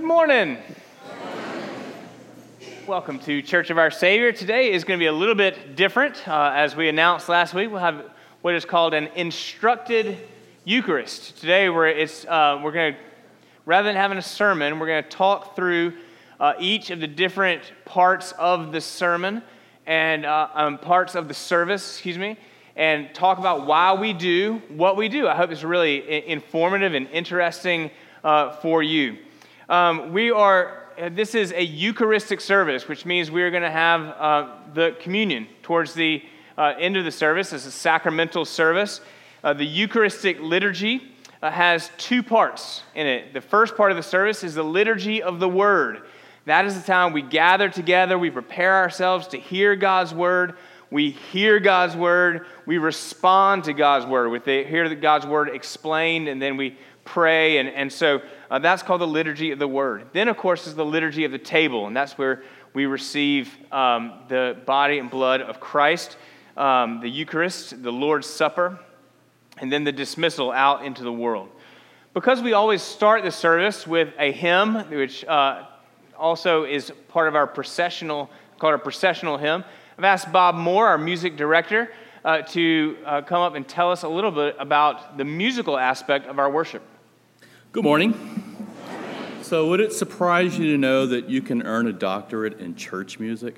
Good morning. Welcome to Church of Our Savior. Today is going to be a little bit different. Uh, as we announced last week, we'll have what is called an instructed Eucharist. Today, we're, it's, uh, we're going to, rather than having a sermon, we're going to talk through uh, each of the different parts of the sermon and uh, um, parts of the service, excuse me, and talk about why we do what we do. I hope it's really informative and interesting uh, for you. Um, we are, uh, this is a Eucharistic service, which means we are going to have uh, the communion towards the uh, end of the service. It's a sacramental service. Uh, the Eucharistic liturgy uh, has two parts in it. The first part of the service is the liturgy of the Word. That is the time we gather together, we prepare ourselves to hear God's Word. We hear God's word, we respond to God's word. We hear God's word explained, and then we pray. And, and so uh, that's called the liturgy of the word. Then, of course, is the liturgy of the table, and that's where we receive um, the body and blood of Christ, um, the Eucharist, the Lord's Supper, and then the dismissal out into the world. Because we always start the service with a hymn, which uh, also is part of our processional, called our processional hymn, I've asked Bob Moore, our music director, uh, to uh, come up and tell us a little bit about the musical aspect of our worship. Good morning. So, would it surprise you to know that you can earn a doctorate in church music?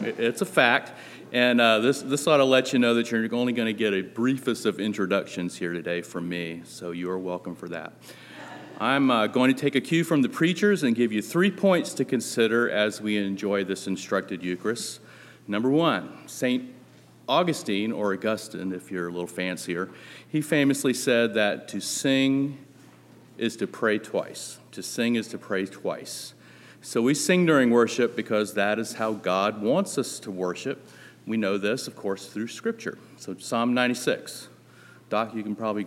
It's a fact. And uh, this, this ought to let you know that you're only going to get a briefest of introductions here today from me, so you are welcome for that. I'm uh, going to take a cue from the preachers and give you three points to consider as we enjoy this instructed Eucharist. Number one, St. Augustine, or Augustine if you're a little fancier, he famously said that to sing is to pray twice. To sing is to pray twice. So we sing during worship because that is how God wants us to worship. We know this, of course, through Scripture. So Psalm 96. Doc, you can probably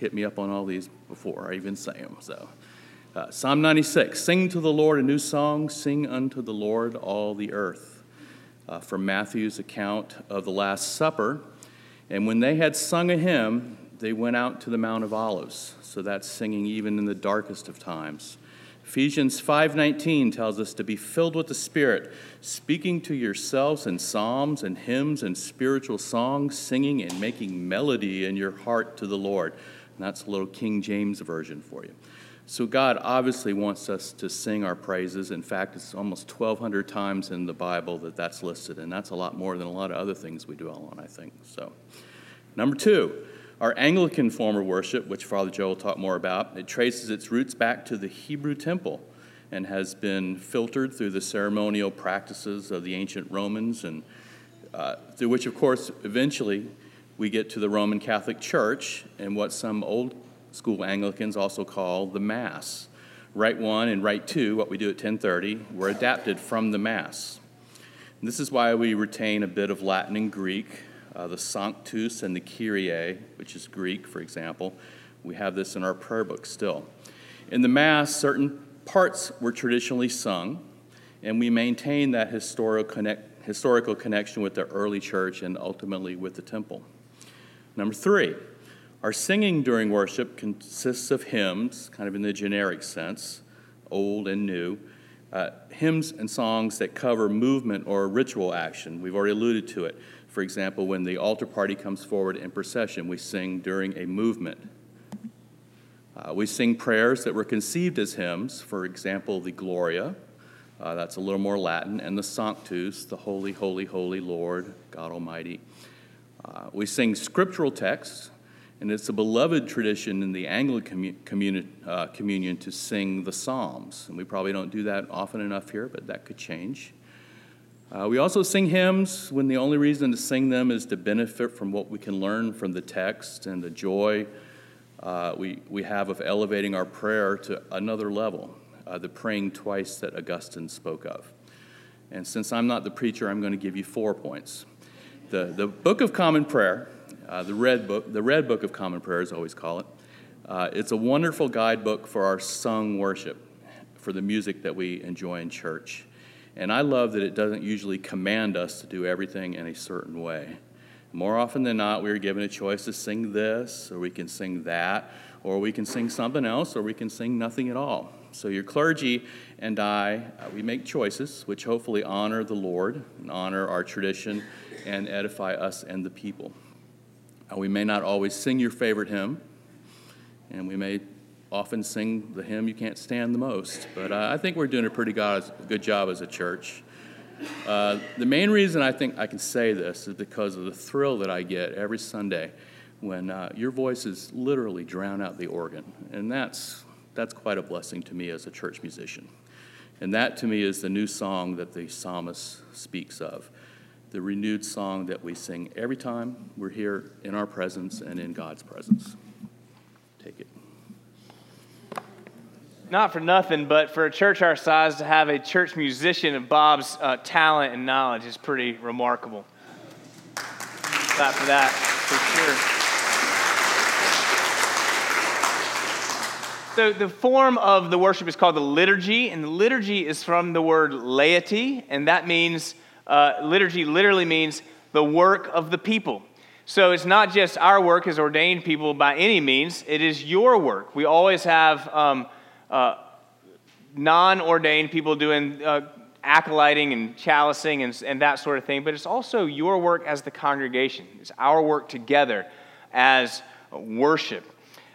hit me up on all these before I even say them. So, uh, Psalm 96 Sing to the Lord a new song, sing unto the Lord all the earth uh, from Matthew's account of the Last Supper. And when they had sung a hymn, they went out to the Mount of Olives. So that's singing even in the darkest of times. Ephesians 5:19 tells us to be filled with the Spirit, speaking to yourselves in psalms and hymns and spiritual songs, singing and making melody in your heart to the Lord. And that's a little King James version for you. So, God obviously wants us to sing our praises. In fact, it's almost 1,200 times in the Bible that that's listed, and that's a lot more than a lot of other things we dwell on, I think. So, number two, our Anglican form of worship, which Father Joe will talk more about, it traces its roots back to the Hebrew temple and has been filtered through the ceremonial practices of the ancient Romans, and uh, through which, of course, eventually we get to the Roman Catholic Church and what some old school Anglicans also call the Mass. Rite 1 and Rite 2, what we do at 1030, were adapted from the Mass. And this is why we retain a bit of Latin and Greek, uh, the Sanctus and the Kyrie, which is Greek, for example. We have this in our prayer book still. In the Mass, certain parts were traditionally sung, and we maintain that historical, connect, historical connection with the early church and ultimately with the temple. Number three, our singing during worship consists of hymns, kind of in the generic sense, old and new, uh, hymns and songs that cover movement or ritual action. We've already alluded to it. For example, when the altar party comes forward in procession, we sing during a movement. Uh, we sing prayers that were conceived as hymns, for example, the Gloria, uh, that's a little more Latin, and the Sanctus, the Holy, Holy, Holy Lord, God Almighty. Uh, we sing scriptural texts, and it's a beloved tradition in the Anglican uh, communion to sing the Psalms. And we probably don't do that often enough here, but that could change. Uh, we also sing hymns when the only reason to sing them is to benefit from what we can learn from the text and the joy uh, we, we have of elevating our prayer to another level, uh, the praying twice that Augustine spoke of. And since I'm not the preacher, I'm going to give you four points. The, the Book of Common Prayer uh, the red book, the red book of common prayers, always call it. Uh, it's a wonderful guidebook for our sung worship, for the music that we enjoy in church. And I love that it doesn't usually command us to do everything in a certain way. More often than not, we are given a choice to sing this, or we can sing that, or we can sing something else, or we can sing nothing at all. So, your clergy and I, uh, we make choices which hopefully honor the Lord and honor our tradition and edify us and the people. We may not always sing your favorite hymn, and we may often sing the hymn you can't stand the most, but uh, I think we're doing a pretty good job as a church. Uh, the main reason I think I can say this is because of the thrill that I get every Sunday when uh, your voices literally drown out the organ. And that's, that's quite a blessing to me as a church musician. And that to me is the new song that the psalmist speaks of the renewed song that we sing every time we're here in our presence and in God's presence. Take it not for nothing, but for a church our size to have a church musician of Bob's uh, talent and knowledge is pretty remarkable. Clap for that, for sure. So, the form of the worship is called the liturgy, and the liturgy is from the word laity, and that means, uh, liturgy literally means the work of the people. So, it's not just our work as ordained people by any means, it is your work. We always have. Um, uh, non ordained people doing uh, acolyting and chalicing and, and that sort of thing, but it's also your work as the congregation. It's our work together as worship.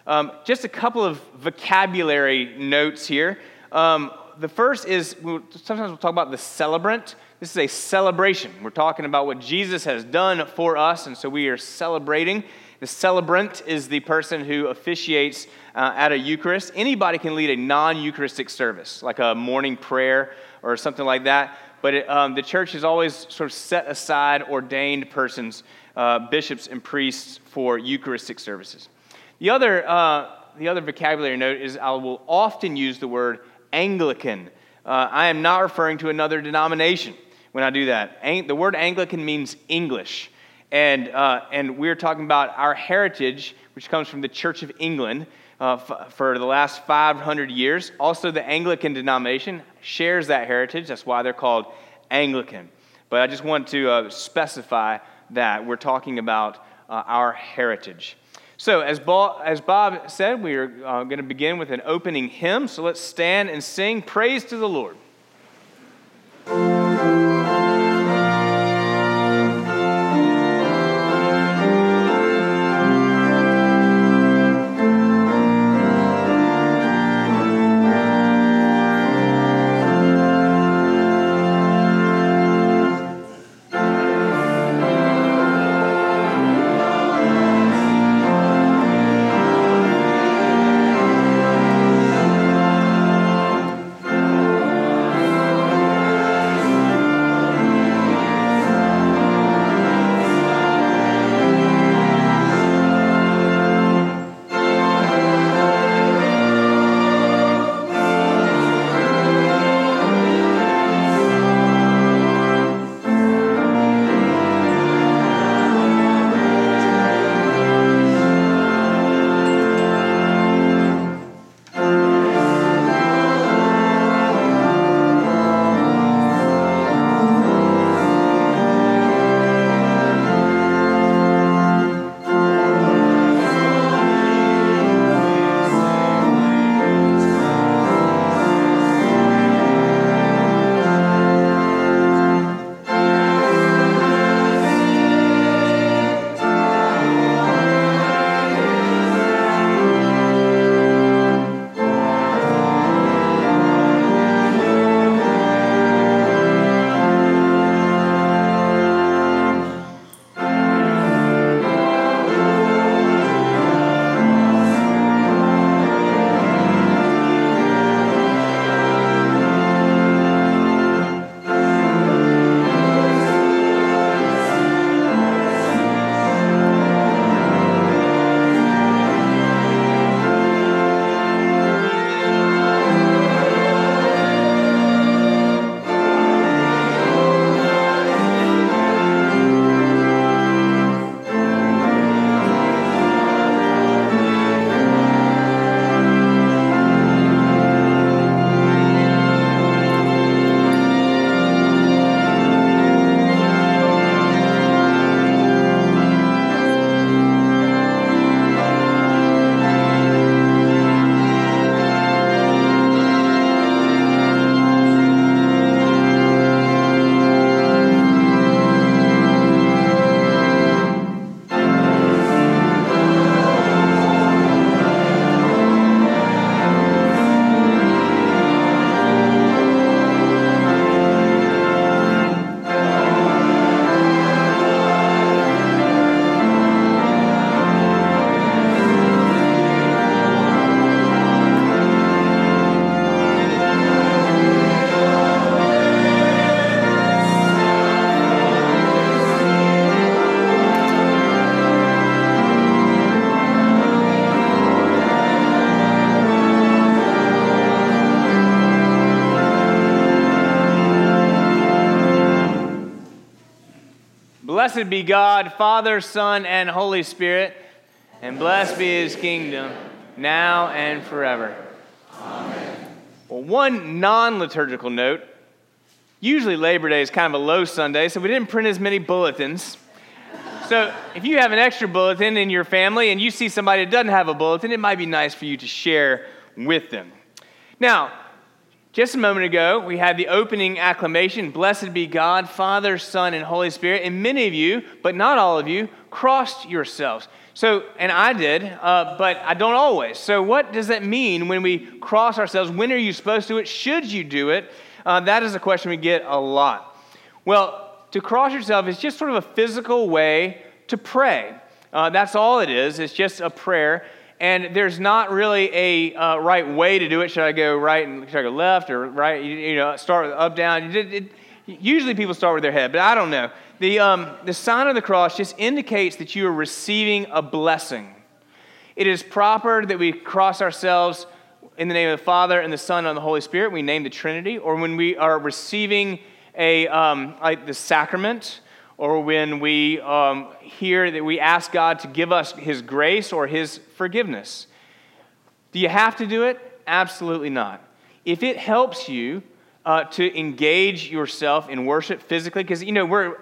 Um, just a couple of vocabulary notes here. Um, the first is sometimes we'll talk about the celebrant. This is a celebration. We're talking about what Jesus has done for us, and so we are celebrating. The celebrant is the person who officiates uh, at a Eucharist. Anybody can lead a non Eucharistic service, like a morning prayer or something like that. But it, um, the church has always sort of set aside ordained persons, uh, bishops and priests, for Eucharistic services. The other, uh, the other vocabulary note is I will often use the word Anglican. Uh, I am not referring to another denomination when I do that. Ang- the word Anglican means English. And, uh, and we're talking about our heritage, which comes from the Church of England uh, f- for the last 500 years. Also, the Anglican denomination shares that heritage. That's why they're called Anglican. But I just want to uh, specify that we're talking about uh, our heritage. So, as Bob, as Bob said, we are uh, going to begin with an opening hymn. So, let's stand and sing Praise to the Lord. Blessed be God, Father, Son, and Holy Spirit, and blessed be his kingdom, now and forever. Amen. Well, one non liturgical note usually Labor Day is kind of a low Sunday, so we didn't print as many bulletins. So if you have an extra bulletin in your family and you see somebody that doesn't have a bulletin, it might be nice for you to share with them. Now, just a moment ago, we had the opening acclamation Blessed be God, Father, Son, and Holy Spirit. And many of you, but not all of you, crossed yourselves. So, and I did, uh, but I don't always. So, what does that mean when we cross ourselves? When are you supposed to do it? Should you do it? Uh, that is a question we get a lot. Well, to cross yourself is just sort of a physical way to pray. Uh, that's all it is, it's just a prayer and there's not really a uh, right way to do it. Should I go right and should I go left or right? You, you know, start with up, down. It, it, usually people start with their head, but I don't know. The, um, the sign of the cross just indicates that you are receiving a blessing. It is proper that we cross ourselves in the name of the Father and the Son and the Holy Spirit. We name the Trinity, or when we are receiving a um, like the sacrament or when we um, hear that we ask God to give us His grace or His forgiveness. Do you have to do it? Absolutely not. If it helps you uh, to engage yourself in worship physically, because you know we're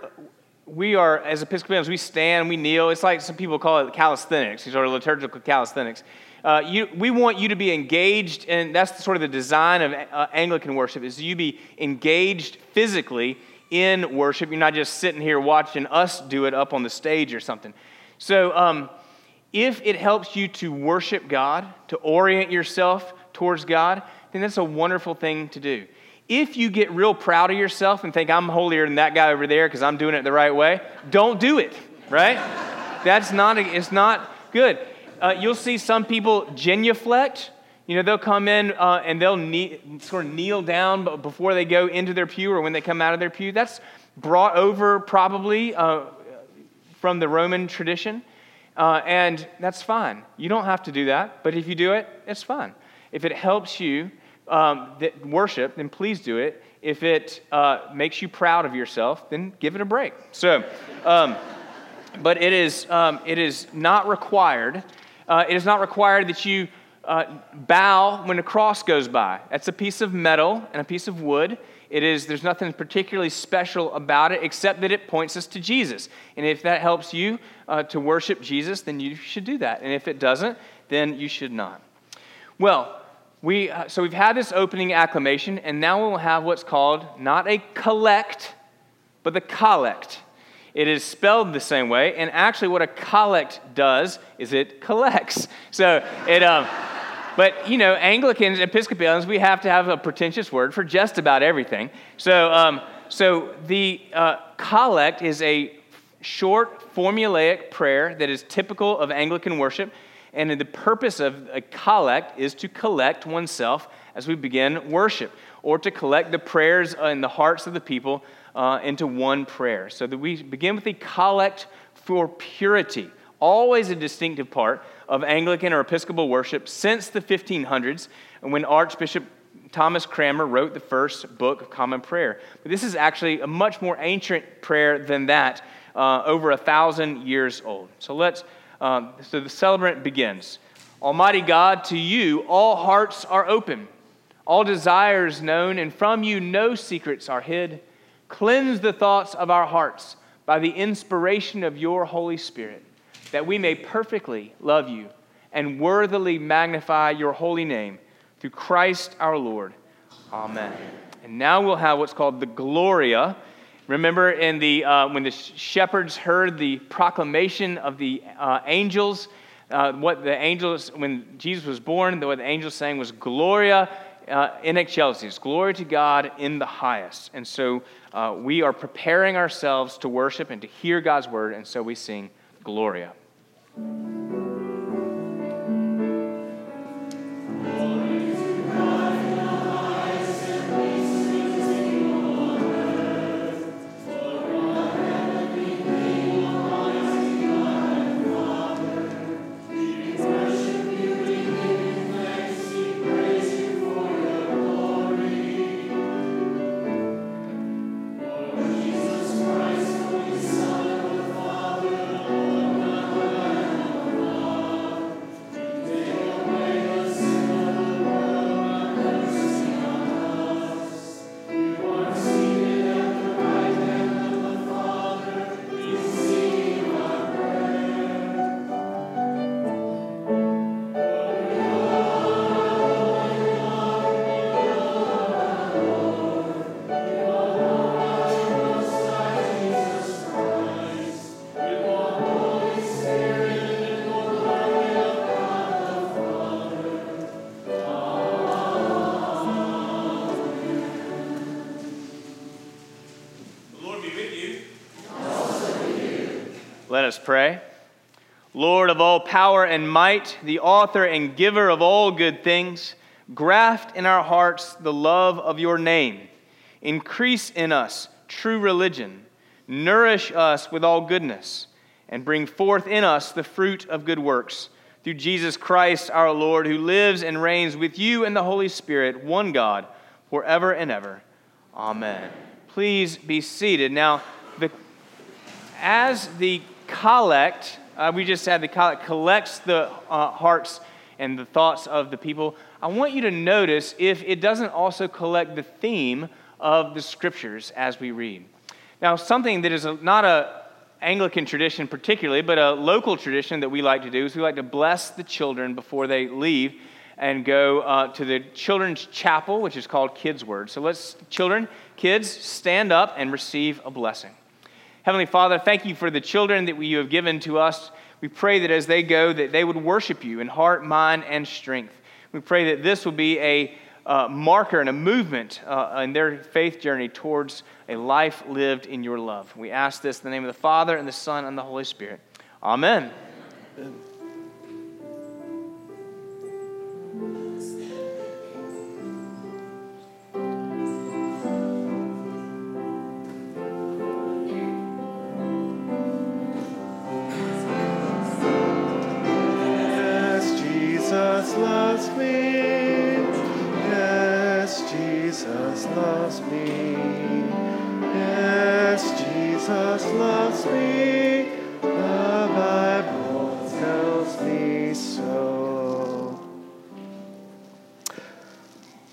we are as Episcopalians we stand, we kneel. It's like some people call it calisthenics, these are liturgical calisthenics. Uh, you, we want you to be engaged, and that's sort of the design of uh, Anglican worship: is you be engaged physically in worship. You're not just sitting here watching us do it up on the stage or something. So, um, if it helps you to worship God, to orient yourself towards God, then that's a wonderful thing to do. If you get real proud of yourself and think, I'm holier than that guy over there because I'm doing it the right way, don't do it, right? that's not, it's not good. Uh, you'll see some people genuflect, you know, they'll come in uh, and they'll knee, sort of kneel down before they go into their pew or when they come out of their pew. That's brought over probably uh, from the Roman tradition. Uh, and that's fine. You don't have to do that, but if you do it, it's fine. If it helps you um, worship, then please do it. If it uh, makes you proud of yourself, then give it a break. So, um, but it is, um, it is not required. Uh, it is not required that you uh, bow when a cross goes by. That's a piece of metal and a piece of wood. It is, there's nothing particularly special about it except that it points us to Jesus. And if that helps you uh, to worship Jesus, then you should do that. And if it doesn't, then you should not. Well, we, uh, so we've had this opening acclamation, and now we'll have what's called not a collect, but the collect. It is spelled the same way, and actually, what a collect does is it collects. So it. Um, but, you know, Anglicans, Episcopalians, we have to have a pretentious word for just about everything. So, um, so the uh, collect is a short, formulaic prayer that is typical of Anglican worship. And the purpose of a collect is to collect oneself as we begin worship, or to collect the prayers in the hearts of the people uh, into one prayer. So that we begin with the collect for purity, always a distinctive part of Anglican or Episcopal worship since the 1500s when Archbishop Thomas Cranmer wrote the first book of Common Prayer. But this is actually a much more ancient prayer than that, uh, over a thousand years old. So let's, um, so the celebrant begins Almighty God, to you all hearts are open, all desires known, and from you no secrets are hid. Cleanse the thoughts of our hearts by the inspiration of your Holy Spirit that we may perfectly love you and worthily magnify your holy name through Christ our Lord. Amen. And now we'll have what's called the Gloria. Remember, in the, uh, when the shepherds heard the proclamation of the uh, angels, uh, what the angels, when Jesus was born, what the angels sang was Gloria uh, in excelsis, glory to God in the highest. And so uh, we are preparing ourselves to worship and to hear God's word, and so we sing Gloria. Pray. Lord of all power and might, the author and giver of all good things, graft in our hearts the love of your name. Increase in us true religion. Nourish us with all goodness, and bring forth in us the fruit of good works. Through Jesus Christ our Lord, who lives and reigns with you and the Holy Spirit, one God, forever and ever. Amen. Please be seated. Now, the, as the collect, uh, we just said the collect collects the uh, hearts and the thoughts of the people. I want you to notice if it doesn't also collect the theme of the scriptures as we read. Now, something that is a, not a Anglican tradition particularly, but a local tradition that we like to do is we like to bless the children before they leave and go uh, to the children's chapel, which is called Kids Word. So let's, children, kids, stand up and receive a blessing. Heavenly Father, thank you for the children that you have given to us. We pray that as they go, that they would worship you in heart, mind, and strength. We pray that this will be a uh, marker and a movement uh, in their faith journey towards a life lived in your love. We ask this in the name of the Father, and the Son, and the Holy Spirit. Amen. Amen.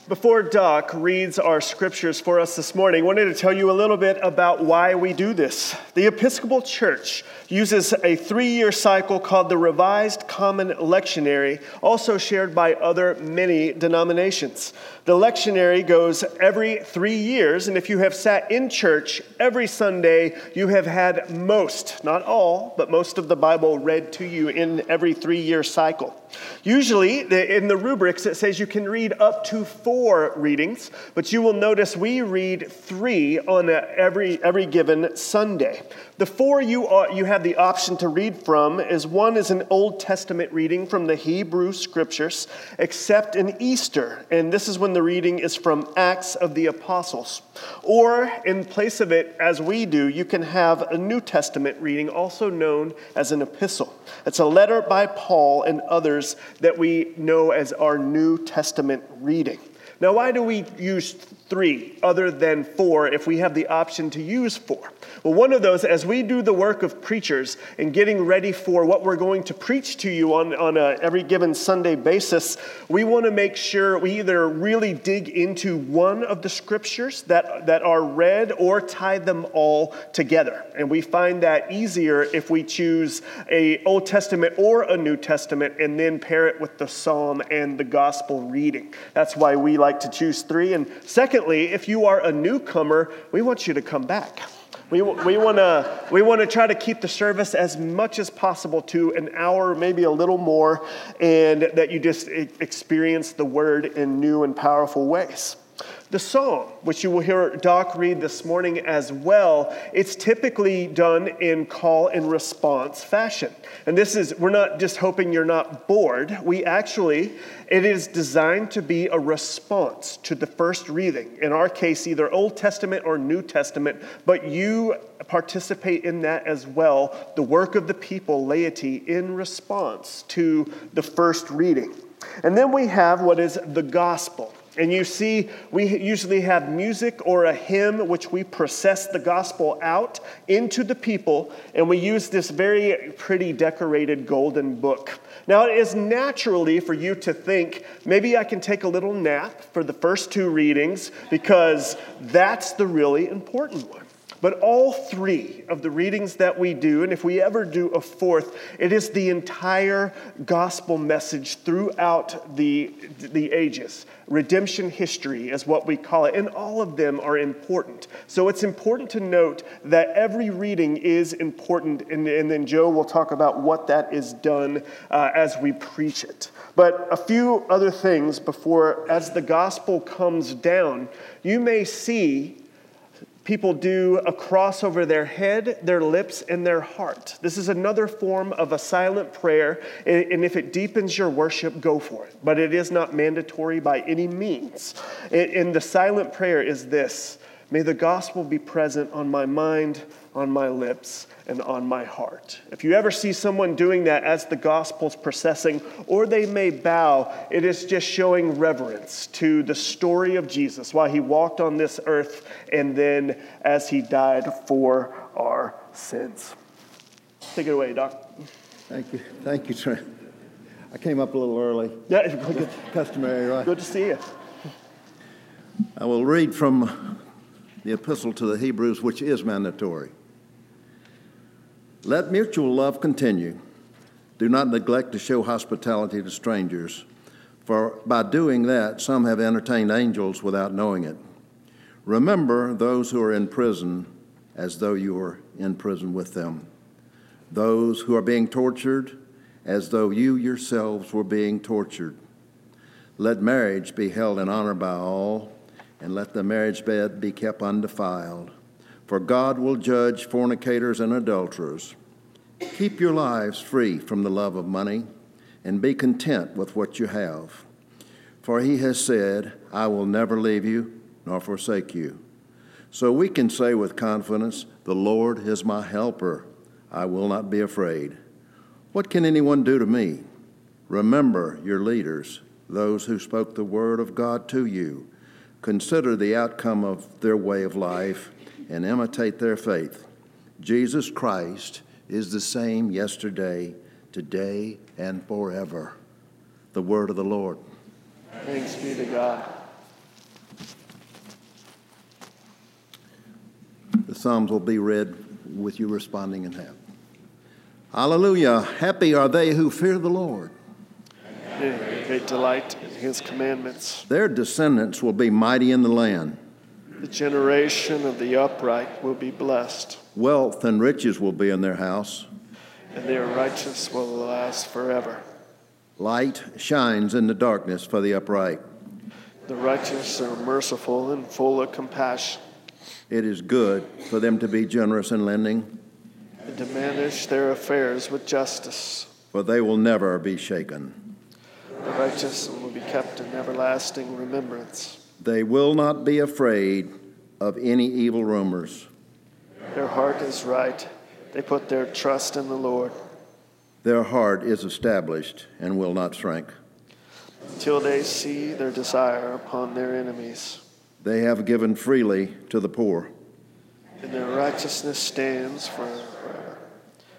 Before Doc reads our scriptures for us this morning, I wanted to tell you a little bit about why we do this. The Episcopal Church uses a three year cycle called the Revised Common Lectionary, also shared by other many denominations. The lectionary goes every three years, and if you have sat in church every Sunday, you have had most, not all, but most of the Bible read to you in every three year cycle. Usually, in the rubrics, it says you can read up to four readings, but you will notice we read three on every, every given Sunday. The four you, are, you have the option to read from is one is an Old Testament reading from the Hebrew Scriptures, except in Easter, and this is when the reading is from Acts of the Apostles. Or, in place of it, as we do, you can have a New Testament reading, also known as an epistle. It's a letter by Paul and others that we know as our New Testament reading. Now, why do we use three other than four if we have the option to use four? Well, one of those, as we do the work of preachers and getting ready for what we're going to preach to you on, on a every given Sunday basis, we want to make sure we either really dig into one of the scriptures that, that are read or tie them all together. And we find that easier if we choose a Old Testament or a New Testament and then pair it with the psalm and the gospel reading. That's why we like to choose three. And secondly, if you are a newcomer, we want you to come back. We, we want to we wanna try to keep the service as much as possible to an hour, maybe a little more, and that you just experience the word in new and powerful ways. The psalm, which you will hear Doc read this morning as well, it's typically done in call and response fashion. And this is, we're not just hoping you're not bored. We actually, it is designed to be a response to the first reading. In our case, either Old Testament or New Testament, but you participate in that as well, the work of the people, laity, in response to the first reading. And then we have what is the gospel. And you see, we usually have music or a hymn which we process the gospel out into the people, and we use this very pretty decorated golden book. Now, it is naturally for you to think maybe I can take a little nap for the first two readings because that's the really important one. But all three of the readings that we do, and if we ever do a fourth, it is the entire gospel message throughout the, the ages. Redemption history is what we call it, and all of them are important. So it's important to note that every reading is important, and, and then Joe will talk about what that is done uh, as we preach it. But a few other things before, as the gospel comes down, you may see people do a cross over their head, their lips, and their heart. This is another form of a silent prayer, and if it deepens your worship, go for it. But it is not mandatory by any means. And the silent prayer is this May the gospel be present on my mind, on my lips, and on my heart. If you ever see someone doing that as the gospel's processing, or they may bow, it is just showing reverence to the story of Jesus while he walked on this earth and then as he died for our sins. Take it away, Doc. Thank you. Thank you, Trent. I came up a little early. Yeah, good. Customary, right? Good to see you. I will read from the epistle to the Hebrews, which is mandatory. Let mutual love continue. Do not neglect to show hospitality to strangers, for by doing that, some have entertained angels without knowing it. Remember those who are in prison as though you were in prison with them, those who are being tortured as though you yourselves were being tortured. Let marriage be held in honor by all, and let the marriage bed be kept undefiled for God will judge fornicators and adulterers. Keep your lives free from the love of money and be content with what you have. For he has said, I will never leave you nor forsake you. So we can say with confidence, The Lord is my helper. I will not be afraid. What can anyone do to me? Remember your leaders, those who spoke the word of God to you. Consider the outcome of their way of life and imitate their faith. Jesus Christ is the same yesterday, today, and forever. The word of the Lord. Thanks be to God. The Psalms will be read with you responding in half. Hallelujah. Happy are they who fear the Lord. Great delight in his commandments. Their descendants will be mighty in the land. The generation of the upright will be blessed. Wealth and riches will be in their house. And their righteousness will last forever. Light shines in the darkness for the upright. The righteous are merciful and full of compassion. It is good for them to be generous in lending. And to manage their affairs with justice. For they will never be shaken. The righteous will be kept in everlasting remembrance. They will not be afraid of any evil rumors. Their heart is right. They put their trust in the Lord. Their heart is established and will not shrink. Until they see their desire upon their enemies. They have given freely to the poor. And their righteousness stands forever.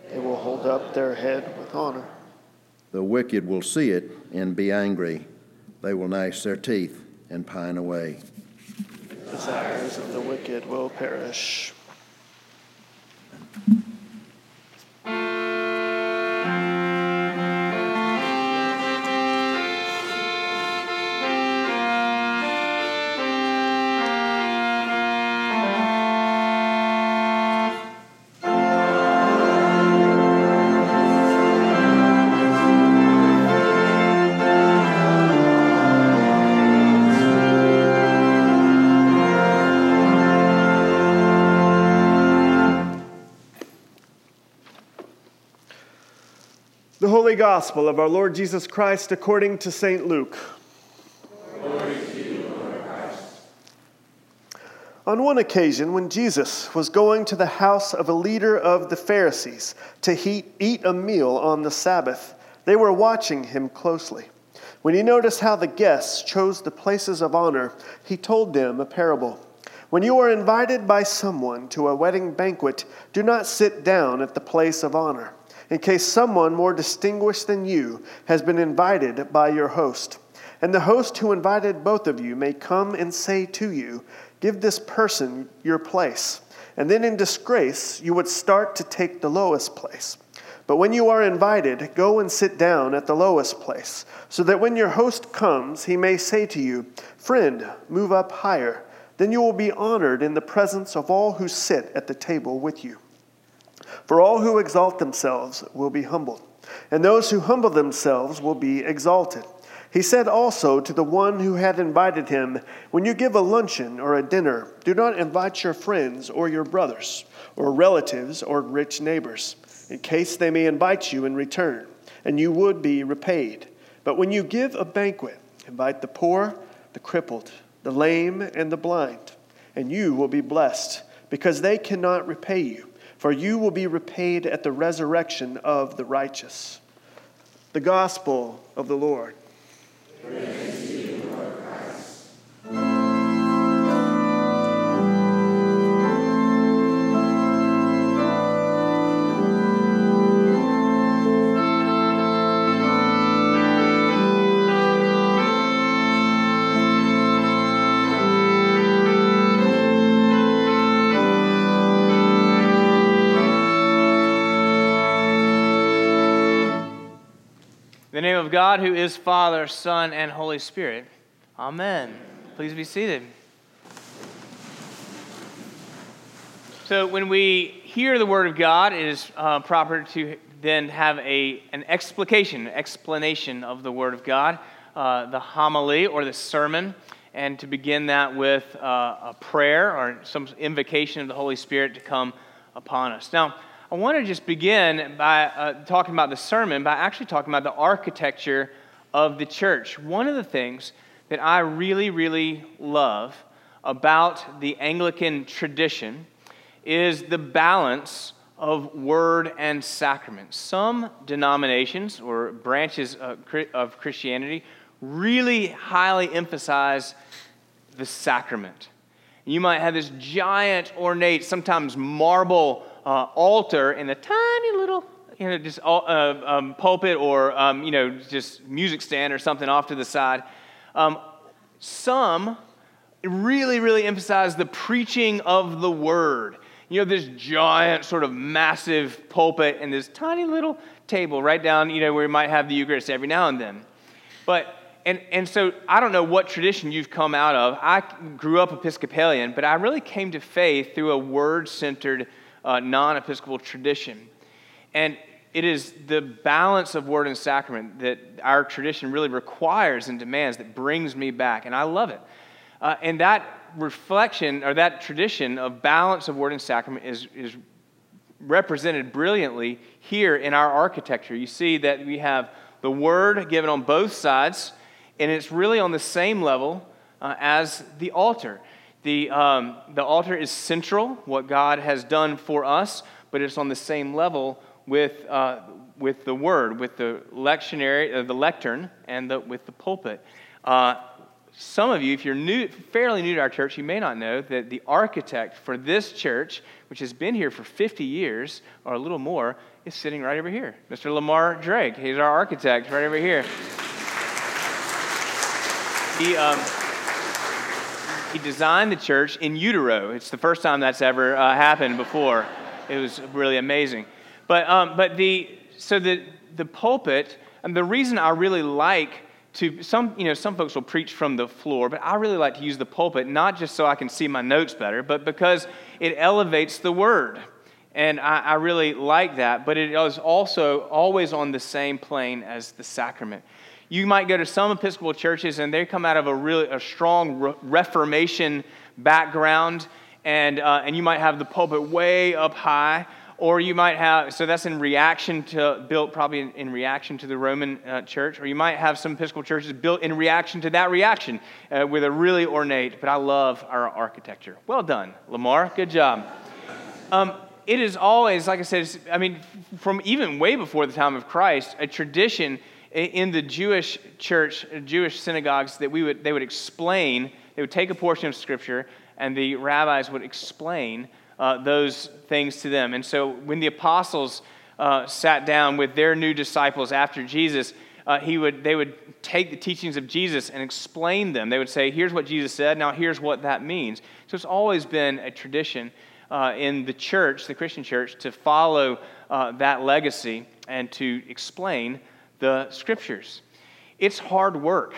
They will hold up their head with honor. The wicked will see it and be angry. They will gnash their teeth and pine away. The desires of the wicked will perish. Gospel of our Lord Jesus Christ according to St. Luke. On one occasion, when Jesus was going to the house of a leader of the Pharisees to eat a meal on the Sabbath, they were watching him closely. When he noticed how the guests chose the places of honor, he told them a parable. When you are invited by someone to a wedding banquet, do not sit down at the place of honor in case someone more distinguished than you has been invited by your host. And the host who invited both of you may come and say to you, Give this person your place. And then in disgrace, you would start to take the lowest place. But when you are invited, go and sit down at the lowest place, so that when your host comes, he may say to you, Friend, move up higher. Then you will be honored in the presence of all who sit at the table with you. For all who exalt themselves will be humbled, and those who humble themselves will be exalted. He said also to the one who had invited him, When you give a luncheon or a dinner, do not invite your friends or your brothers, or relatives, or rich neighbors, in case they may invite you in return, and you would be repaid. But when you give a banquet, invite the poor, the crippled, the lame, and the blind, and you will be blessed, because they cannot repay you, for you will be repaid at the resurrection of the righteous. The Gospel of the Lord. the God, who is Father, Son, and Holy Spirit. Amen. Please be seated. So, when we hear the Word of God, it is uh, proper to then have a, an explication, explanation of the Word of God, uh, the homily or the sermon, and to begin that with uh, a prayer or some invocation of the Holy Spirit to come upon us. Now, I want to just begin by uh, talking about the sermon, by actually talking about the architecture of the church. One of the things that I really, really love about the Anglican tradition is the balance of word and sacrament. Some denominations or branches of Christianity really highly emphasize the sacrament. You might have this giant, ornate, sometimes marble uh, altar in a tiny little, you know, just uh, um, pulpit or, um, you know, just music stand or something off to the side. Um, some really, really emphasize the preaching of the word. You know, this giant, sort of massive pulpit and this tiny little table right down, you know, where you might have the Eucharist every now and then. But and, and so I don't know what tradition you've come out of. I grew up Episcopalian, but I really came to faith through a word centered uh, non Episcopal tradition. And it is the balance of word and sacrament that our tradition really requires and demands that brings me back. And I love it. Uh, and that reflection or that tradition of balance of word and sacrament is, is represented brilliantly here in our architecture. You see that we have the word given on both sides, and it's really on the same level uh, as the altar. The, um, the altar is central, what God has done for us, but it's on the same level with, uh, with the word, with the lectionary, uh, the lectern, and the, with the pulpit. Uh, some of you, if you're new, fairly new to our church, you may not know that the architect for this church, which has been here for 50 years or a little more, is sitting right over here. Mr. Lamar Drake. He's our architect right over here. He, um, he designed the church in utero. It's the first time that's ever uh, happened before. It was really amazing. But, um, but the, so the, the pulpit, and the reason I really like to, some, you know, some folks will preach from the floor, but I really like to use the pulpit, not just so I can see my notes better, but because it elevates the word. And I, I really like that, but it is also always on the same plane as the sacrament. You might go to some Episcopal churches and they come out of a really a strong Reformation background, and, uh, and you might have the pulpit way up high, or you might have, so that's in reaction to, built probably in, in reaction to the Roman uh, church, or you might have some Episcopal churches built in reaction to that reaction uh, with a really ornate, but I love our architecture. Well done, Lamar, good job. Um, it is always, like I said, I mean, from even way before the time of Christ, a tradition in the Jewish church, Jewish synagogues, that we would, they would explain, they would take a portion of Scripture, and the rabbis would explain uh, those things to them. And so when the apostles uh, sat down with their new disciples after Jesus, uh, he would, they would take the teachings of Jesus and explain them. They would say, here's what Jesus said, now here's what that means. So it's always been a tradition uh, in the church, the Christian church, to follow uh, that legacy and to explain the scriptures. It's hard work.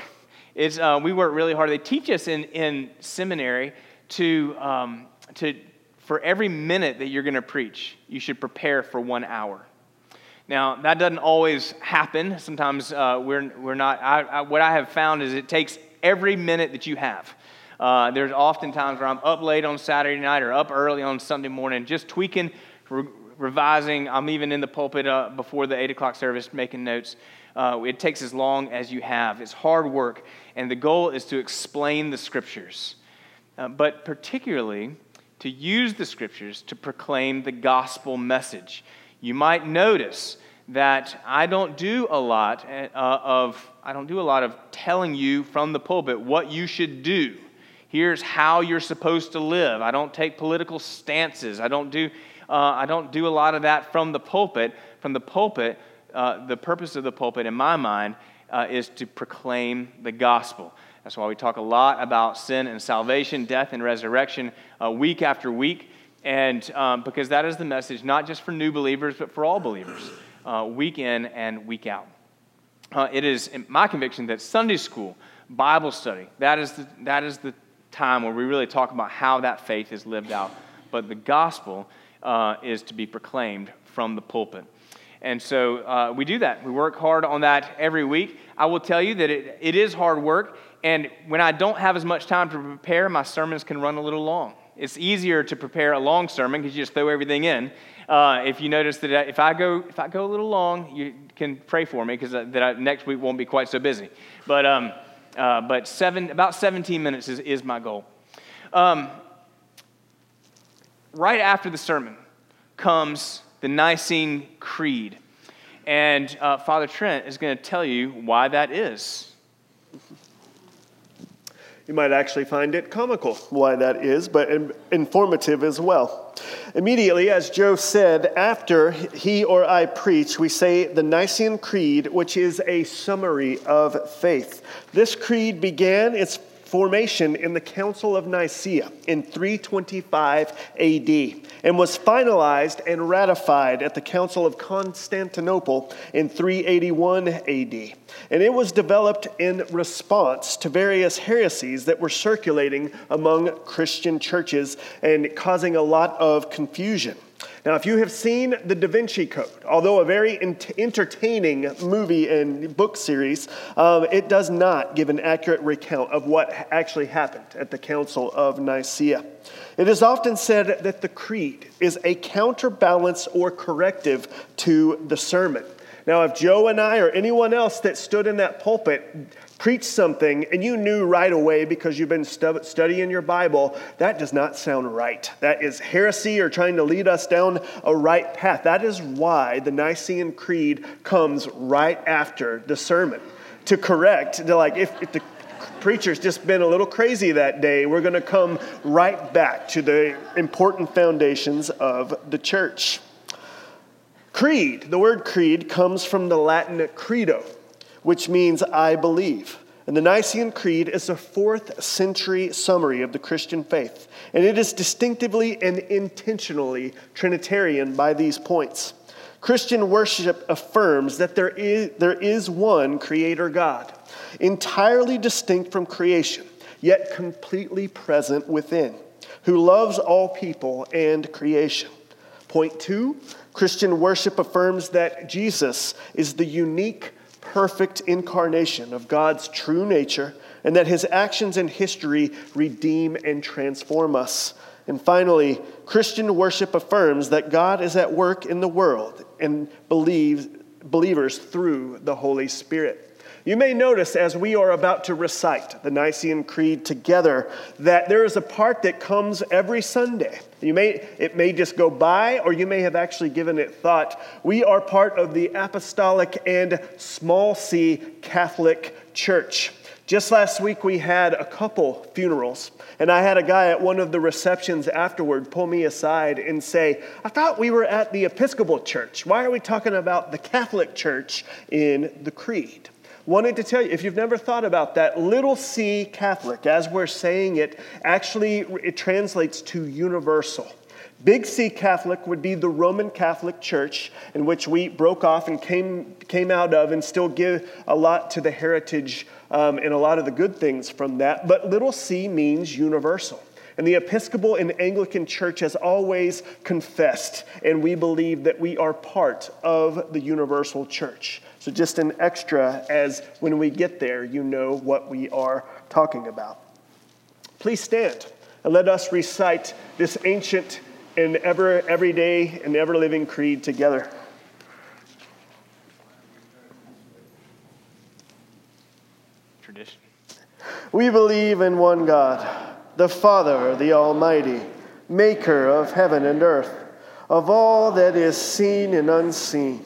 It's, uh, we work really hard. They teach us in, in seminary to, um, to, for every minute that you're going to preach, you should prepare for one hour. Now, that doesn't always happen. Sometimes uh, we're, we're not. I, I, what I have found is it takes every minute that you have. Uh, there's often times where I'm up late on Saturday night or up early on Sunday morning, just tweaking, re- revising. I'm even in the pulpit uh, before the 8 o'clock service making notes. Uh, it takes as long as you have. It's hard work, and the goal is to explain the scriptures, uh, but particularly to use the scriptures to proclaim the gospel message. You might notice that I don't do a lot uh, of I don't do a lot of telling you from the pulpit what you should do. Here's how you're supposed to live. I don't take political stances. I don't do uh, I don't do a lot of that from the pulpit. From the pulpit, uh, the purpose of the pulpit, in my mind, uh, is to proclaim the gospel. That's why we talk a lot about sin and salvation, death and resurrection, uh, week after week, and um, because that is the message not just for new believers, but for all believers, uh, week in and week out. Uh, it is my conviction that Sunday school, Bible study, that is, the, that is the time where we really talk about how that faith is lived out. But the gospel uh, is to be proclaimed from the pulpit. And so uh, we do that. We work hard on that every week. I will tell you that it, it is hard work. And when I don't have as much time to prepare, my sermons can run a little long. It's easier to prepare a long sermon because you just throw everything in. Uh, if you notice that if I go if I go a little long, you can pray for me because that I, next week won't be quite so busy. But um, uh, but seven about 17 minutes is, is my goal. Um, right after the sermon comes the Nicene Creed. And uh, Father Trent is going to tell you why that is. You might actually find it comical why that is, but informative as well. Immediately, as Joe said, after he or I preach, we say the Nicene Creed, which is a summary of faith. This creed began its formation in the Council of Nicaea in 325 AD and was finalized and ratified at the Council of Constantinople in 381 AD. And it was developed in response to various heresies that were circulating among Christian churches and causing a lot of confusion. Now, if you have seen The Da Vinci Code, although a very entertaining movie and book series, um, it does not give an accurate recount of what actually happened at the Council of Nicaea. It is often said that the creed is a counterbalance or corrective to the sermon. Now, if Joe and I or anyone else that stood in that pulpit preached something and you knew right away because you've been stu- studying your Bible, that does not sound right. That is heresy or trying to lead us down a right path. That is why the Nicene Creed comes right after the sermon to correct, to like, if, if the preacher's just been a little crazy that day, we're going to come right back to the important foundations of the church. Creed, the word creed comes from the Latin credo, which means I believe. And the Nicene Creed is a fourth century summary of the Christian faith, and it is distinctively and intentionally Trinitarian by these points. Christian worship affirms that there is, there is one Creator God, entirely distinct from creation, yet completely present within, who loves all people and creation. Point two Christian worship affirms that Jesus is the unique perfect incarnation of God's true nature, and that his actions in history redeem and transform us. And finally, Christian worship affirms that God is at work in the world and believes, believers through the Holy Spirit. You may notice as we are about to recite the Nicene Creed together that there is a part that comes every Sunday. You may, it may just go by, or you may have actually given it thought. We are part of the Apostolic and Small C Catholic Church. Just last week, we had a couple funerals, and I had a guy at one of the receptions afterward pull me aside and say, I thought we were at the Episcopal Church. Why are we talking about the Catholic Church in the Creed? Wanted to tell you if you've never thought about that little c catholic as we're saying it actually it translates to universal. Big c catholic would be the roman catholic church in which we broke off and came, came out of and still give a lot to the heritage um, and a lot of the good things from that. But little c means universal. And the Episcopal and Anglican Church has always confessed, and we believe that we are part of the universal church. So, just an extra as when we get there, you know what we are talking about. Please stand and let us recite this ancient and ever everyday and ever living creed together. Tradition. We believe in one God, the Father, the Almighty, maker of heaven and earth, of all that is seen and unseen.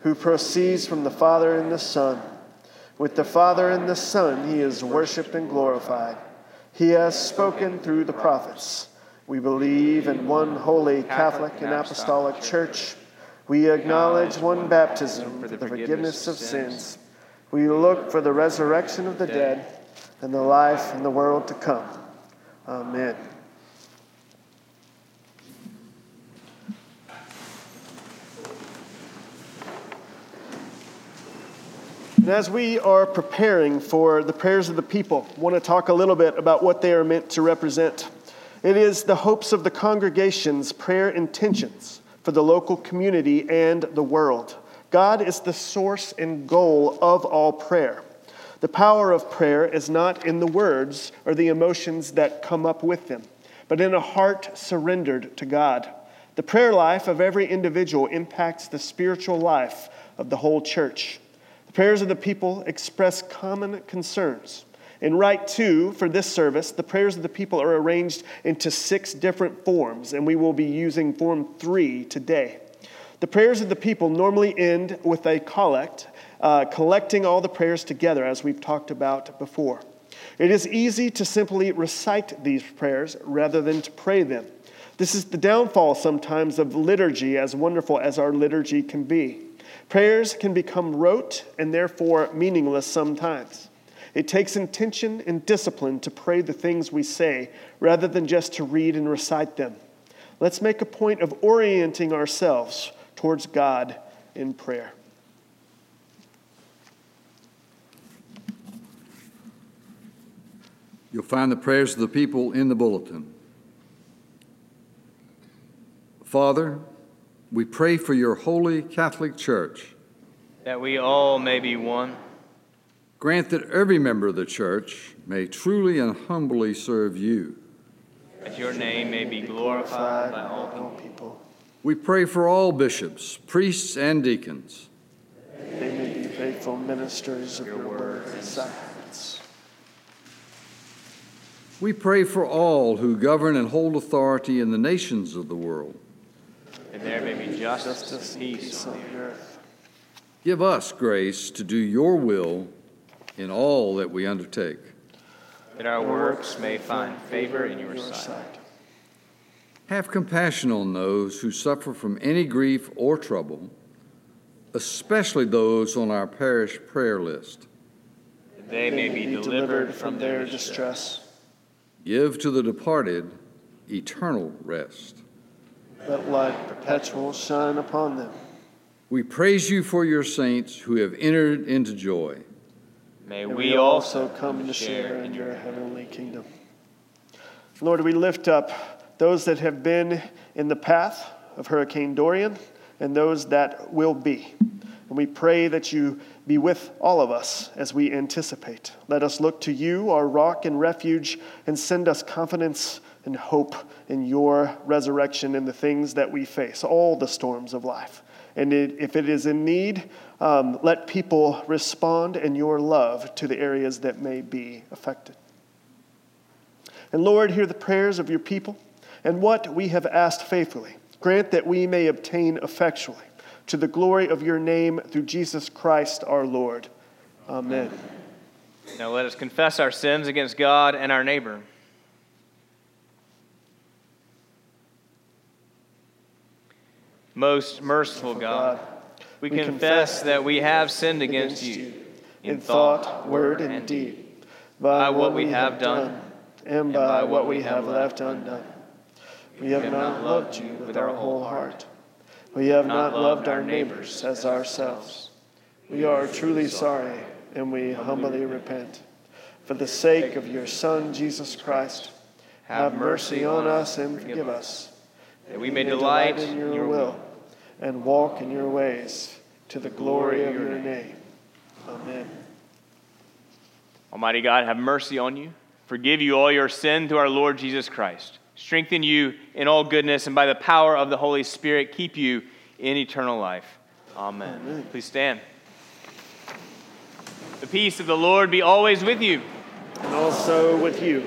who proceeds from the Father and the Son. With the Father and the Son, he is worshiped and glorified. He has spoken through the prophets. We believe in one holy Catholic and Apostolic Church. We acknowledge one baptism for the forgiveness of sins. We look for the resurrection of the dead and the life in the world to come. Amen. And as we are preparing for the prayers of the people, I want to talk a little bit about what they are meant to represent. It is the hopes of the congregation's prayer intentions for the local community and the world. God is the source and goal of all prayer. The power of prayer is not in the words or the emotions that come up with them, but in a heart surrendered to God. The prayer life of every individual impacts the spiritual life of the whole church prayers of the people express common concerns. In Rite 2, for this service, the prayers of the people are arranged into six different forms, and we will be using Form 3 today. The prayers of the people normally end with a collect, uh, collecting all the prayers together, as we've talked about before. It is easy to simply recite these prayers rather than to pray them. This is the downfall sometimes of liturgy, as wonderful as our liturgy can be. Prayers can become rote and therefore meaningless sometimes. It takes intention and discipline to pray the things we say rather than just to read and recite them. Let's make a point of orienting ourselves towards God in prayer. You'll find the prayers of the people in the bulletin. Father, we pray for your holy Catholic Church. That we all may be one. Grant that every member of the church may truly and humbly serve you. That your name may be glorified by all people. We pray for all bishops, priests, and deacons. They may be faithful ministers of your word and sacraments. We pray for all who govern and hold authority in the nations of the world and there may be justice, justice and peace on the earth. Give us grace to do your will in all that we undertake. That our works may find favor in your sight. Have compassion on those who suffer from any grief or trouble, especially those on our parish prayer list. That they may be delivered from their distress. Give to the departed eternal rest. Let light perpetual shine upon them. We praise you for your saints who have entered into joy. May we also come to share in your heavenly kingdom. Lord, we lift up those that have been in the path of Hurricane Dorian and those that will be. And we pray that you be with all of us as we anticipate. Let us look to you, our rock and refuge, and send us confidence and hope in your resurrection and the things that we face, all the storms of life. And it, if it is in need, um, let people respond in your love to the areas that may be affected. And Lord, hear the prayers of your people and what we have asked faithfully. Grant that we may obtain effectually to the glory of your name through Jesus Christ our Lord. Amen. Now let us confess our sins against God and our neighbor. Most merciful God, we, confess that we have sinned against you in thought, word, and deed, by what we have done and by what we have left undone. We have not loved you with our whole heart. We have not loved our neighbors as ourselves. We are truly sorry and we humbly repent. For the sake of your Son, Jesus Christ, have mercy on us and forgive us, that we may delight in your will and walk in your ways to the glory of your name. Amen. Almighty God, have mercy on you, forgive you all your sin through our Lord Jesus Christ, strengthen you in all goodness, and by the power of the Holy Spirit, keep you in eternal life. Amen. Amen. Please stand. The peace of the Lord be always with you. And also with you.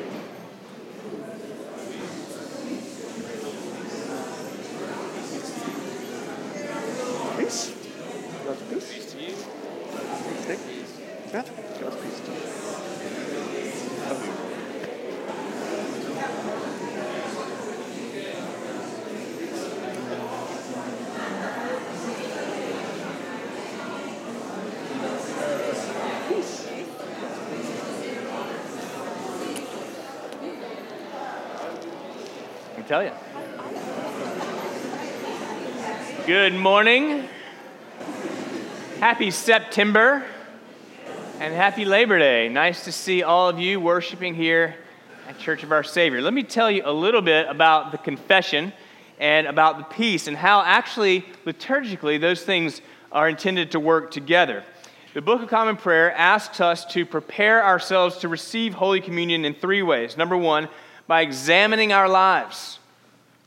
tell you. Good morning. Happy September and happy Labor Day. Nice to see all of you worshiping here at Church of Our Savior. Let me tell you a little bit about the confession and about the peace and how actually liturgically those things are intended to work together. The Book of Common Prayer asks us to prepare ourselves to receive Holy Communion in three ways. Number one, by examining our lives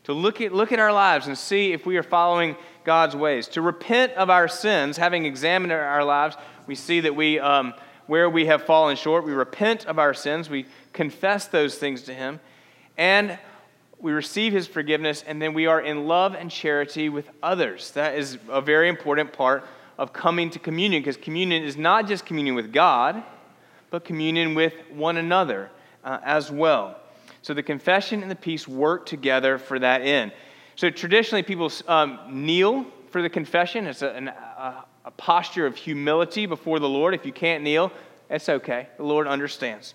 to look at, look at our lives and see if we are following God's ways, to repent of our sins, having examined our lives, we see that we, um, where we have fallen short, we repent of our sins, we confess those things to Him, and we receive His forgiveness, and then we are in love and charity with others. That is a very important part of coming to communion, because communion is not just communion with God, but communion with one another uh, as well. So the confession and the peace work together for that end. So traditionally, people um, kneel for the confession. It's a, an, a, a posture of humility before the Lord. If you can't kneel, it's okay. The Lord understands.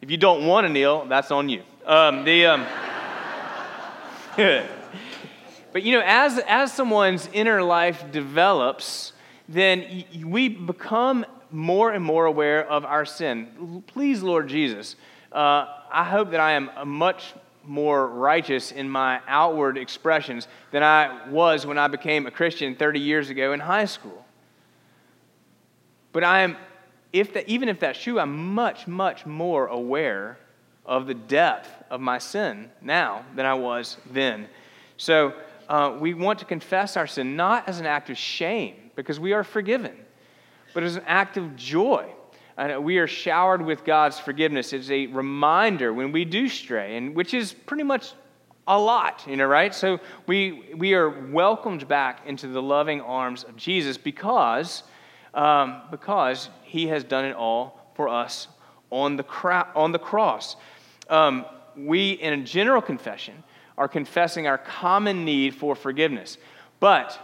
If you don't want to kneel, that's on you. Um, the, um, but you know, as, as someone's inner life develops, then we become more and more aware of our sin. Please, Lord Jesus, uh, I hope that I am a much more righteous in my outward expressions than I was when I became a Christian 30 years ago in high school. But I am, if that, even if that's true, I'm much, much more aware of the depth of my sin now than I was then. So uh, we want to confess our sin not as an act of shame because we are forgiven, but as an act of joy and we are showered with God's forgiveness. It's a reminder when we do stray, and which is pretty much a lot, you know, right? So we, we are welcomed back into the loving arms of Jesus because, um, because he has done it all for us on the, on the cross. Um, we, in a general confession, are confessing our common need for forgiveness. But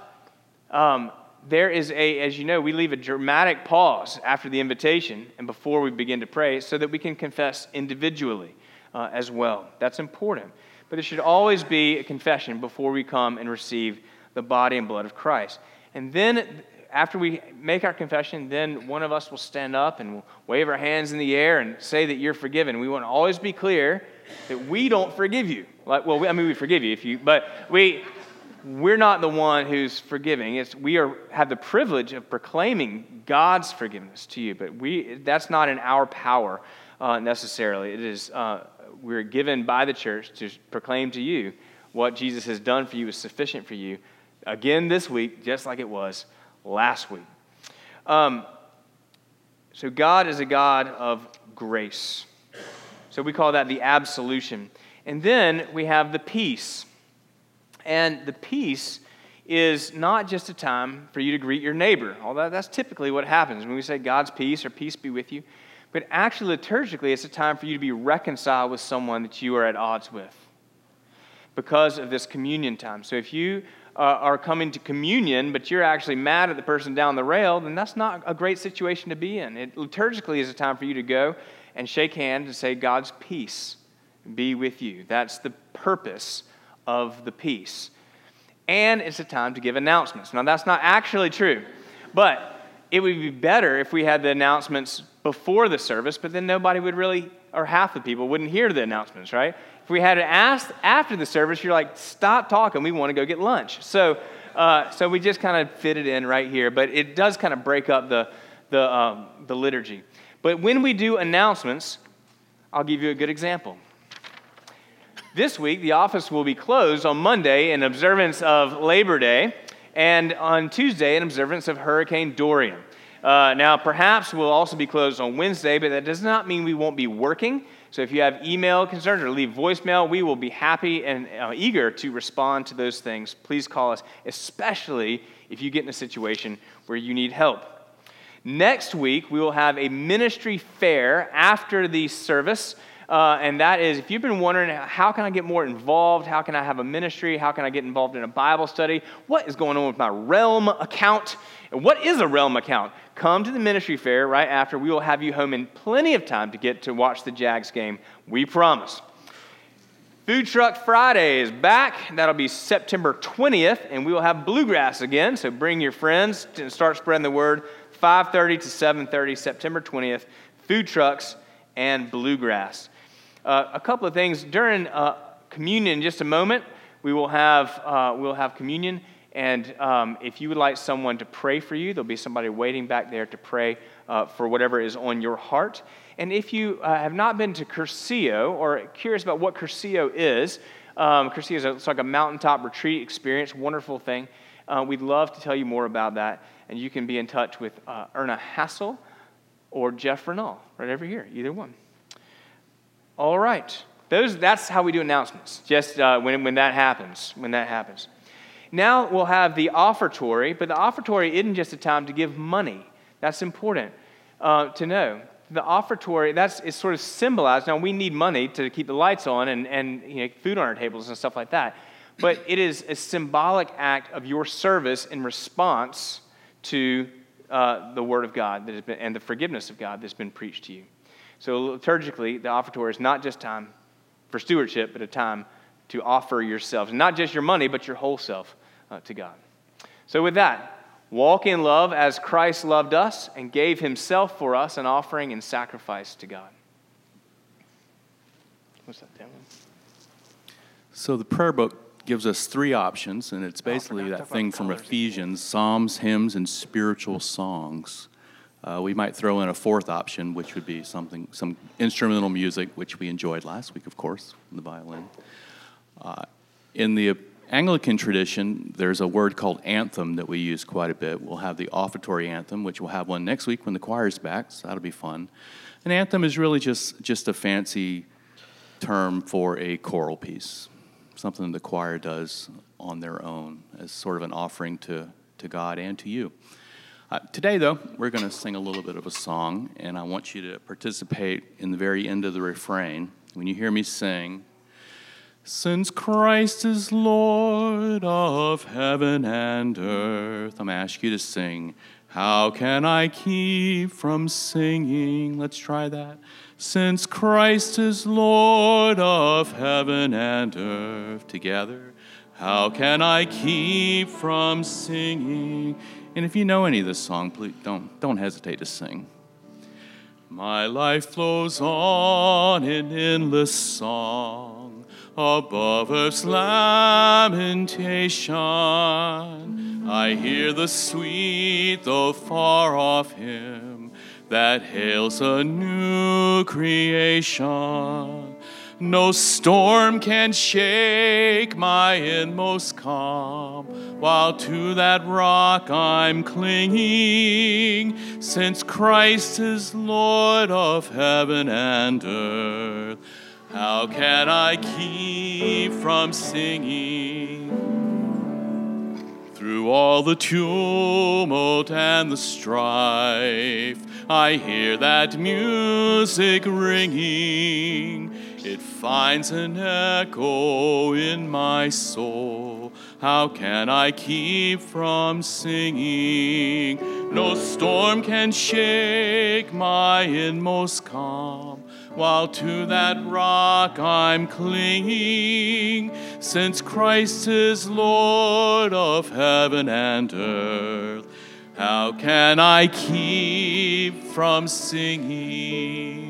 um, there is a, as you know, we leave a dramatic pause after the invitation and before we begin to pray so that we can confess individually uh, as well. That's important. But there should always be a confession before we come and receive the body and blood of Christ. And then, after we make our confession, then one of us will stand up and wave our hands in the air and say that you're forgiven. We want to always be clear that we don't forgive you. Like, well, I mean, we forgive you if you, but we, we're not the one who's forgiving. It's, we are, have the privilege of proclaiming God's forgiveness to you, but we, that's not in our power uh, necessarily. It is, uh, we're given by the church to proclaim to you what Jesus has done for you is sufficient for you. Again this week, just like it was last week. Um, so, God is a God of grace. So, we call that the absolution. And then we have the peace. And the peace is not just a time for you to greet your neighbor, although that's typically what happens when we say God's peace or peace be with you. But actually, liturgically, it's a time for you to be reconciled with someone that you are at odds with because of this communion time. So if you uh, are coming to communion, but you're actually mad at the person down the rail, then that's not a great situation to be in. It liturgically is a time for you to go and shake hands and say, God's peace be with you. That's the purpose of the peace. And it's a time to give announcements. Now, that's not actually true, but it would be better if we had the announcements before the service, but then nobody would really, or half the people wouldn't hear the announcements, right? If we had it asked after the service, you're like, stop talking, we want to go get lunch. So, uh, so we just kind of fit it in right here, but it does kind of break up the, the, um, the liturgy. But when we do announcements, I'll give you a good example. This week, the office will be closed on Monday in observance of Labor Day, and on Tuesday in observance of Hurricane Dorian. Uh, now, perhaps we'll also be closed on Wednesday, but that does not mean we won't be working. So if you have email concerns or leave voicemail, we will be happy and uh, eager to respond to those things. Please call us, especially if you get in a situation where you need help. Next week, we will have a ministry fair after the service. Uh, and that is if you've been wondering how can i get more involved? How can i have a ministry? How can i get involved in a bible study? What is going on with my realm account? And what is a realm account? Come to the ministry fair right after. We will have you home in plenty of time to get to watch the jags game we promise. Food truck friday is back. That'll be september 20th and we will have bluegrass again so bring your friends and start spreading the word. 5.30 to 7.30 september 20th food trucks and bluegrass uh, a couple of things during uh, communion in just a moment. We will have, uh, we'll have communion. And um, if you would like someone to pray for you, there'll be somebody waiting back there to pray uh, for whatever is on your heart. And if you uh, have not been to Cursillo or curious about what Cursillo is, um, Cursillo is a, it's like a mountaintop retreat experience, wonderful thing. Uh, we'd love to tell you more about that. And you can be in touch with Erna Hassel or Jeff Renal, right over here, either one. All right. Those, that's how we do announcements, just uh, when, when that happens, when that happens. Now we'll have the offertory, but the offertory isn't just a time to give money. That's important uh, to know. The offertory, that's is sort of symbolized. Now we need money to keep the lights on and, and you know, food on our tables and stuff like that. But it is a symbolic act of your service in response to uh, the Word of God that has been, and the forgiveness of God that's been preached to you. So, liturgically, the offertory is not just time for stewardship, but a time to offer yourselves, not just your money, but your whole self uh, to God. So, with that, walk in love as Christ loved us and gave himself for us an offering and sacrifice to God. What's that? So, the prayer book gives us three options, and it's oh, basically oh, that thing from Ephesians Psalms, hymns, and spiritual songs. Uh, we might throw in a fourth option, which would be something, some instrumental music, which we enjoyed last week, of course, the violin. Uh, in the Anglican tradition, there's a word called anthem that we use quite a bit. We'll have the offertory anthem, which we'll have one next week when the choir's back, so that'll be fun. An anthem is really just, just a fancy term for a choral piece, something the choir does on their own as sort of an offering to, to God and to you. Uh, today, though, we're going to sing a little bit of a song, and I want you to participate in the very end of the refrain. When you hear me sing, since Christ is Lord of heaven and earth, I'm going to ask you to sing, How can I keep from singing? Let's try that. Since Christ is Lord of heaven and earth, together, how can I keep from singing? And if you know any of this song, please don't, don't hesitate to sing. My life flows on in endless song above earth's lamentation. I hear the sweet, though far off hymn that hails a new creation. No storm can shake my inmost calm, while to that rock I'm clinging, since Christ is Lord of heaven and earth. How can I keep from singing? Through all the tumult and the strife, I hear that music ringing. It finds an echo in my soul. How can I keep from singing? No storm can shake my inmost calm while to that rock I'm clinging, since Christ is Lord of heaven and earth. How can I keep from singing?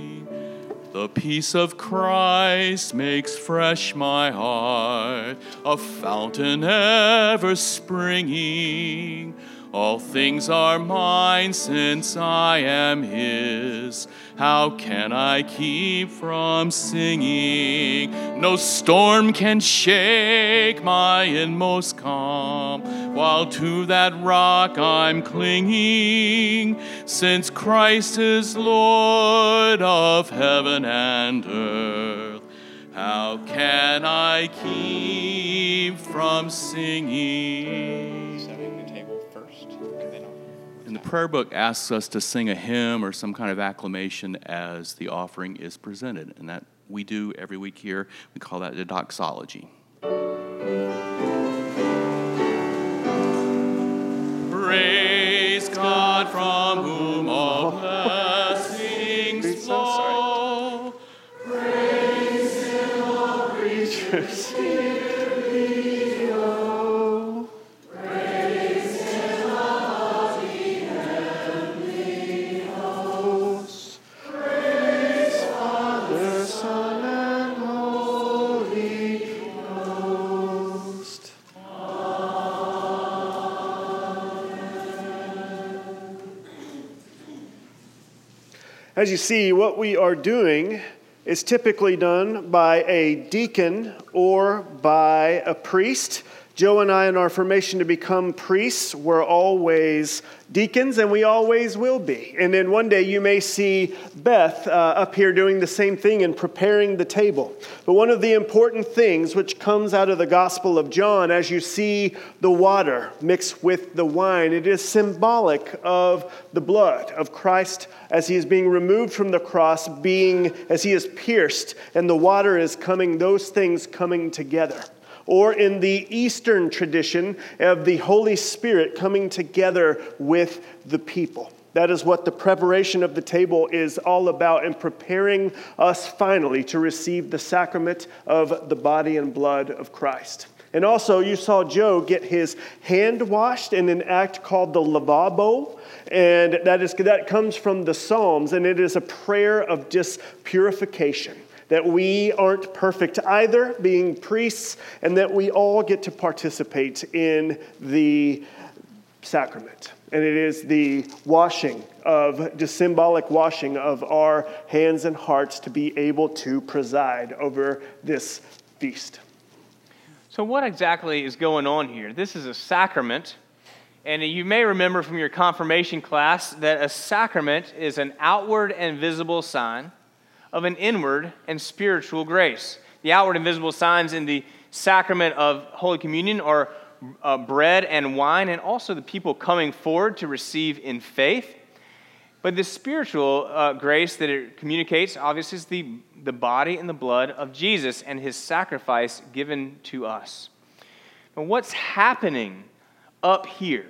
The peace of Christ makes fresh my heart, a fountain ever springing. All things are mine since I am His. How can I keep from singing? No storm can shake my inmost calm, while to that rock I'm clinging, since Christ is Lord of heaven and earth. How can I keep from singing? And the prayer book asks us to sing a hymn or some kind of acclamation as the offering is presented. And that we do every week here. We call that the doxology. Praise God from whom all blessings As you see, what we are doing is typically done by a deacon or by a priest. Joe and I, in our formation to become priests, were always deacons, and we always will be. And then one day you may see Beth uh, up here doing the same thing and preparing the table. But one of the important things which comes out of the Gospel of John, as you see the water mixed with the wine, it is symbolic of the blood of Christ as he is being removed from the cross, being as he is pierced, and the water is coming, those things coming together or in the Eastern tradition of the Holy Spirit coming together with the people. That is what the preparation of the table is all about and preparing us finally to receive the sacrament of the body and blood of Christ. And also, you saw Joe get his hand washed in an act called the lavabo. And that, is, that comes from the Psalms, and it is a prayer of just purification that we aren't perfect either, being priests, and that we all get to participate in the sacrament. And it is the washing of, the symbolic washing of our hands and hearts to be able to preside over this feast. So, what exactly is going on here? This is a sacrament. And you may remember from your confirmation class that a sacrament is an outward and visible sign of an inward and spiritual grace. The outward and visible signs in the sacrament of Holy Communion are uh, bread and wine, and also the people coming forward to receive in faith. But the spiritual uh, grace that it communicates, obviously, is the, the body and the blood of Jesus and his sacrifice given to us. But what's happening up here?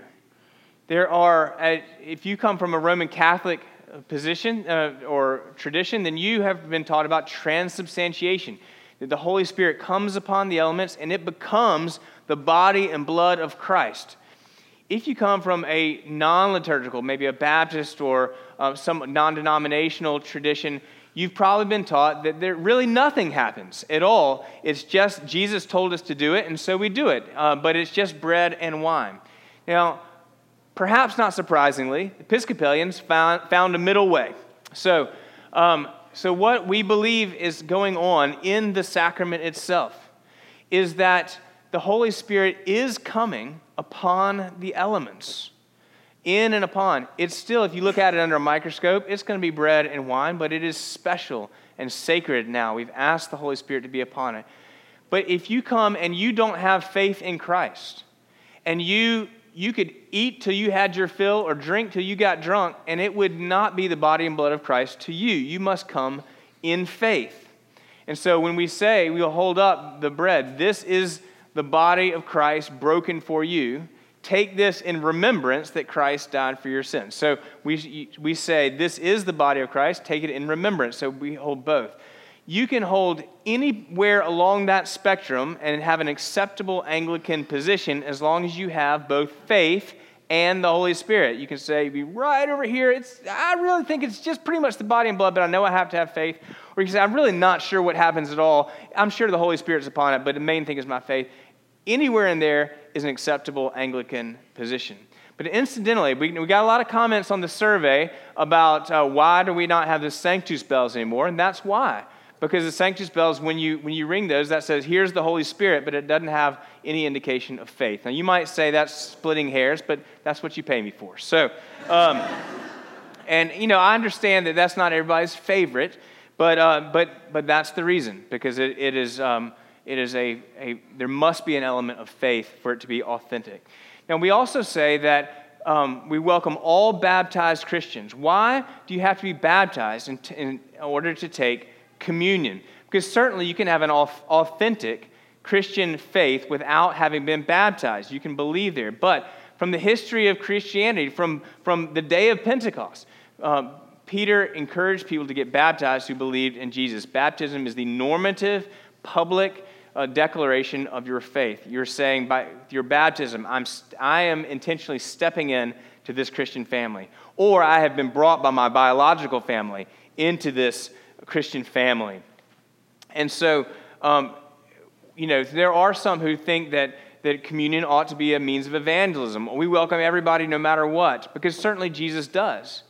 There are, if you come from a Roman Catholic position uh, or tradition, then you have been taught about transubstantiation. That the Holy Spirit comes upon the elements and it becomes the body and blood of Christ. If you come from a non liturgical, maybe a Baptist or uh, some non denominational tradition, you've probably been taught that there really nothing happens at all. It's just Jesus told us to do it, and so we do it. Uh, but it's just bread and wine. Now, perhaps not surprisingly, Episcopalians found, found a middle way. So, um, so, what we believe is going on in the sacrament itself is that the Holy Spirit is coming upon the elements. In and upon. It's still, if you look at it under a microscope, it's going to be bread and wine, but it is special and sacred now. We've asked the Holy Spirit to be upon it. But if you come and you don't have faith in Christ, and you you could eat till you had your fill or drink till you got drunk, and it would not be the body and blood of Christ to you. You must come in faith. And so when we say we'll hold up the bread, this is the body of Christ broken for you. Take this in remembrance that Christ died for your sins. So we, we say, This is the body of Christ. Take it in remembrance. So we hold both you can hold anywhere along that spectrum and have an acceptable Anglican position as long as you have both faith and the Holy Spirit. You can say, be right over here. It's, I really think it's just pretty much the body and blood, but I know I have to have faith. Or you can say, I'm really not sure what happens at all. I'm sure the Holy Spirit's upon it, but the main thing is my faith. Anywhere in there is an acceptable Anglican position. But incidentally, we, we got a lot of comments on the survey about uh, why do we not have the Sanctus bells anymore, and that's why because the sanctus bells, when you, when you ring those, that says, here's the Holy Spirit, but it doesn't have any indication of faith. Now, you might say that's splitting hairs, but that's what you pay me for. So, um, and, you know, I understand that that's not everybody's favorite, but, uh, but, but that's the reason, because it, it is, um, it is a, a, there must be an element of faith for it to be authentic. Now, we also say that um, we welcome all baptized Christians. Why do you have to be baptized in, t- in order to take communion. Because certainly you can have an authentic Christian faith without having been baptized. You can believe there. But from the history of Christianity, from, from the day of Pentecost, um, Peter encouraged people to get baptized who believed in Jesus. Baptism is the normative, public uh, declaration of your faith. You're saying by your baptism, I'm, I am intentionally stepping in to this Christian family, or I have been brought by my biological family into this Christian family. And so, um, you know, there are some who think that, that communion ought to be a means of evangelism. We welcome everybody no matter what, because certainly Jesus does.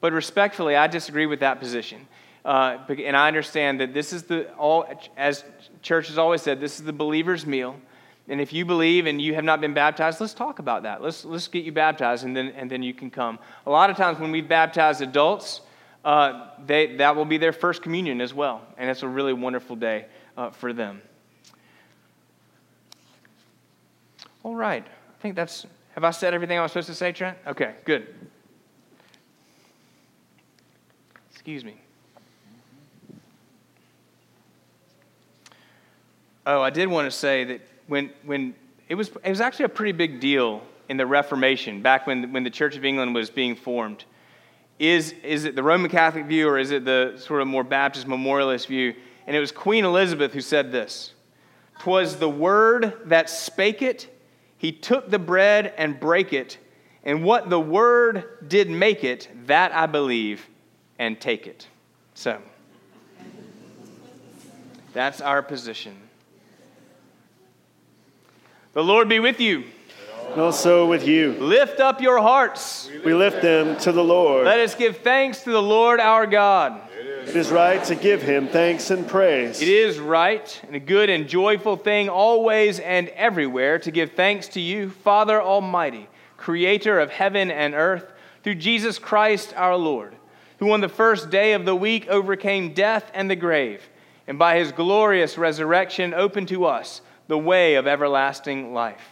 But respectfully, I disagree with that position. Uh, and I understand that this is the, all, as church has always said, this is the believer's meal. And if you believe and you have not been baptized, let's talk about that. Let's, let's get you baptized, and then, and then you can come. A lot of times when we baptize adults, uh, they, that will be their first communion as well. And it's a really wonderful day uh, for them. All right. I think that's. Have I said everything I was supposed to say, Trent? Okay, good. Excuse me. Oh, I did want to say that when, when it, was, it was actually a pretty big deal in the Reformation, back when, when the Church of England was being formed is, is it the Roman Catholic view or is it the sort of more Baptist memorialist view? And it was Queen Elizabeth who said this Twas the word that spake it, he took the bread and brake it, and what the word did make it, that I believe and take it. So, that's our position. The Lord be with you. And also with you. Lift up your hearts. We lift them to the Lord. Let us give thanks to the Lord our God. It is right to give him thanks and praise. It is right and a good and joyful thing always and everywhere to give thanks to you, Father Almighty, creator of heaven and earth, through Jesus Christ our Lord, who on the first day of the week overcame death and the grave, and by his glorious resurrection opened to us the way of everlasting life.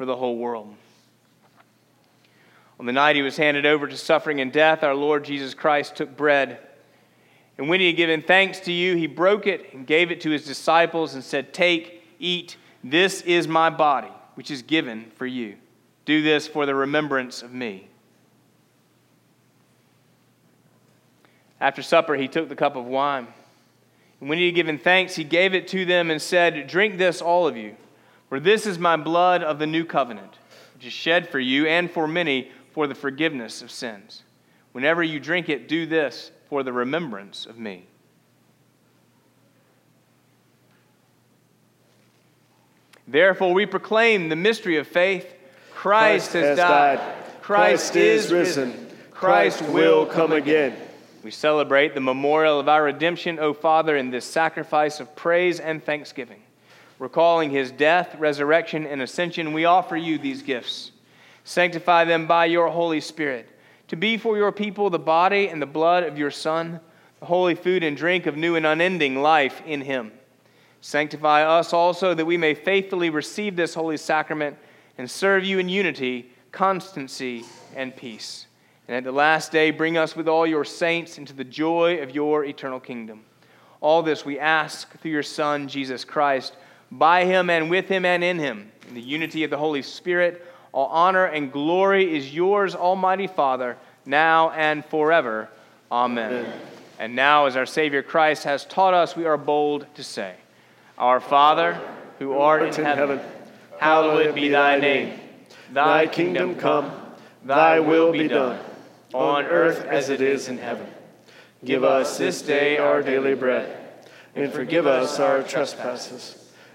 for the whole world. On the night he was handed over to suffering and death, our Lord Jesus Christ took bread. And when he had given thanks to you, he broke it and gave it to his disciples and said, Take, eat, this is my body, which is given for you. Do this for the remembrance of me. After supper, he took the cup of wine. And when he had given thanks, he gave it to them and said, Drink this, all of you. For this is my blood of the new covenant, which is shed for you and for many for the forgiveness of sins. Whenever you drink it, do this for the remembrance of me. Therefore, we proclaim the mystery of faith. Christ, Christ has, died. died. Christ, Christ is risen. Christ will come again. We celebrate the memorial of our redemption, O Father, in this sacrifice of praise and thanksgiving recalling his death, resurrection, and ascension, we offer you these gifts. Sanctify them by your Holy Spirit, to be for your people the body and the blood of your Son, the holy food and drink of new and unending life in him. Sanctify us also that we may faithfully receive this holy sacrament and serve you in unity, constancy, and peace. And at the last day, bring us with all your saints into the joy of your eternal kingdom. All this we ask through your Son, Jesus Christ by him and with him and in him, in the unity of the Holy Spirit, all honor and glory is yours, Almighty Father, now and forever. Amen. Amen. And now, as our Savior Christ has taught us, we are bold to say, Our Father, who art in heaven, hallowed be thy name. Thy kingdom come, thy will be done, on earth as it is in heaven. Give us this day our daily bread, and forgive us our trespasses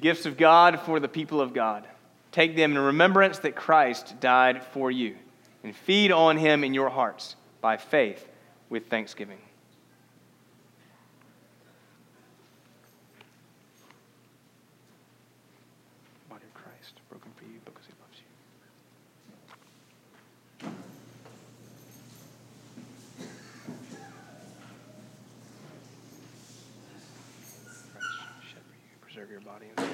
Gifts of God for the people of God. Take them in remembrance that Christ died for you, and feed on him in your hearts by faith with thanksgiving. Body of Christ, broken for you because he loves you. Shed for you, body.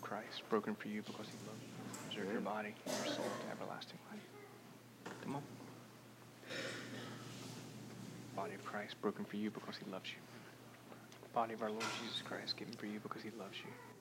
Christ, broken for you because he loved you. Preserve your body, your soul to everlasting life. Come on. Body of Christ, broken for you because he loves you. Body of our Lord Jesus Christ, given for you because he loves you.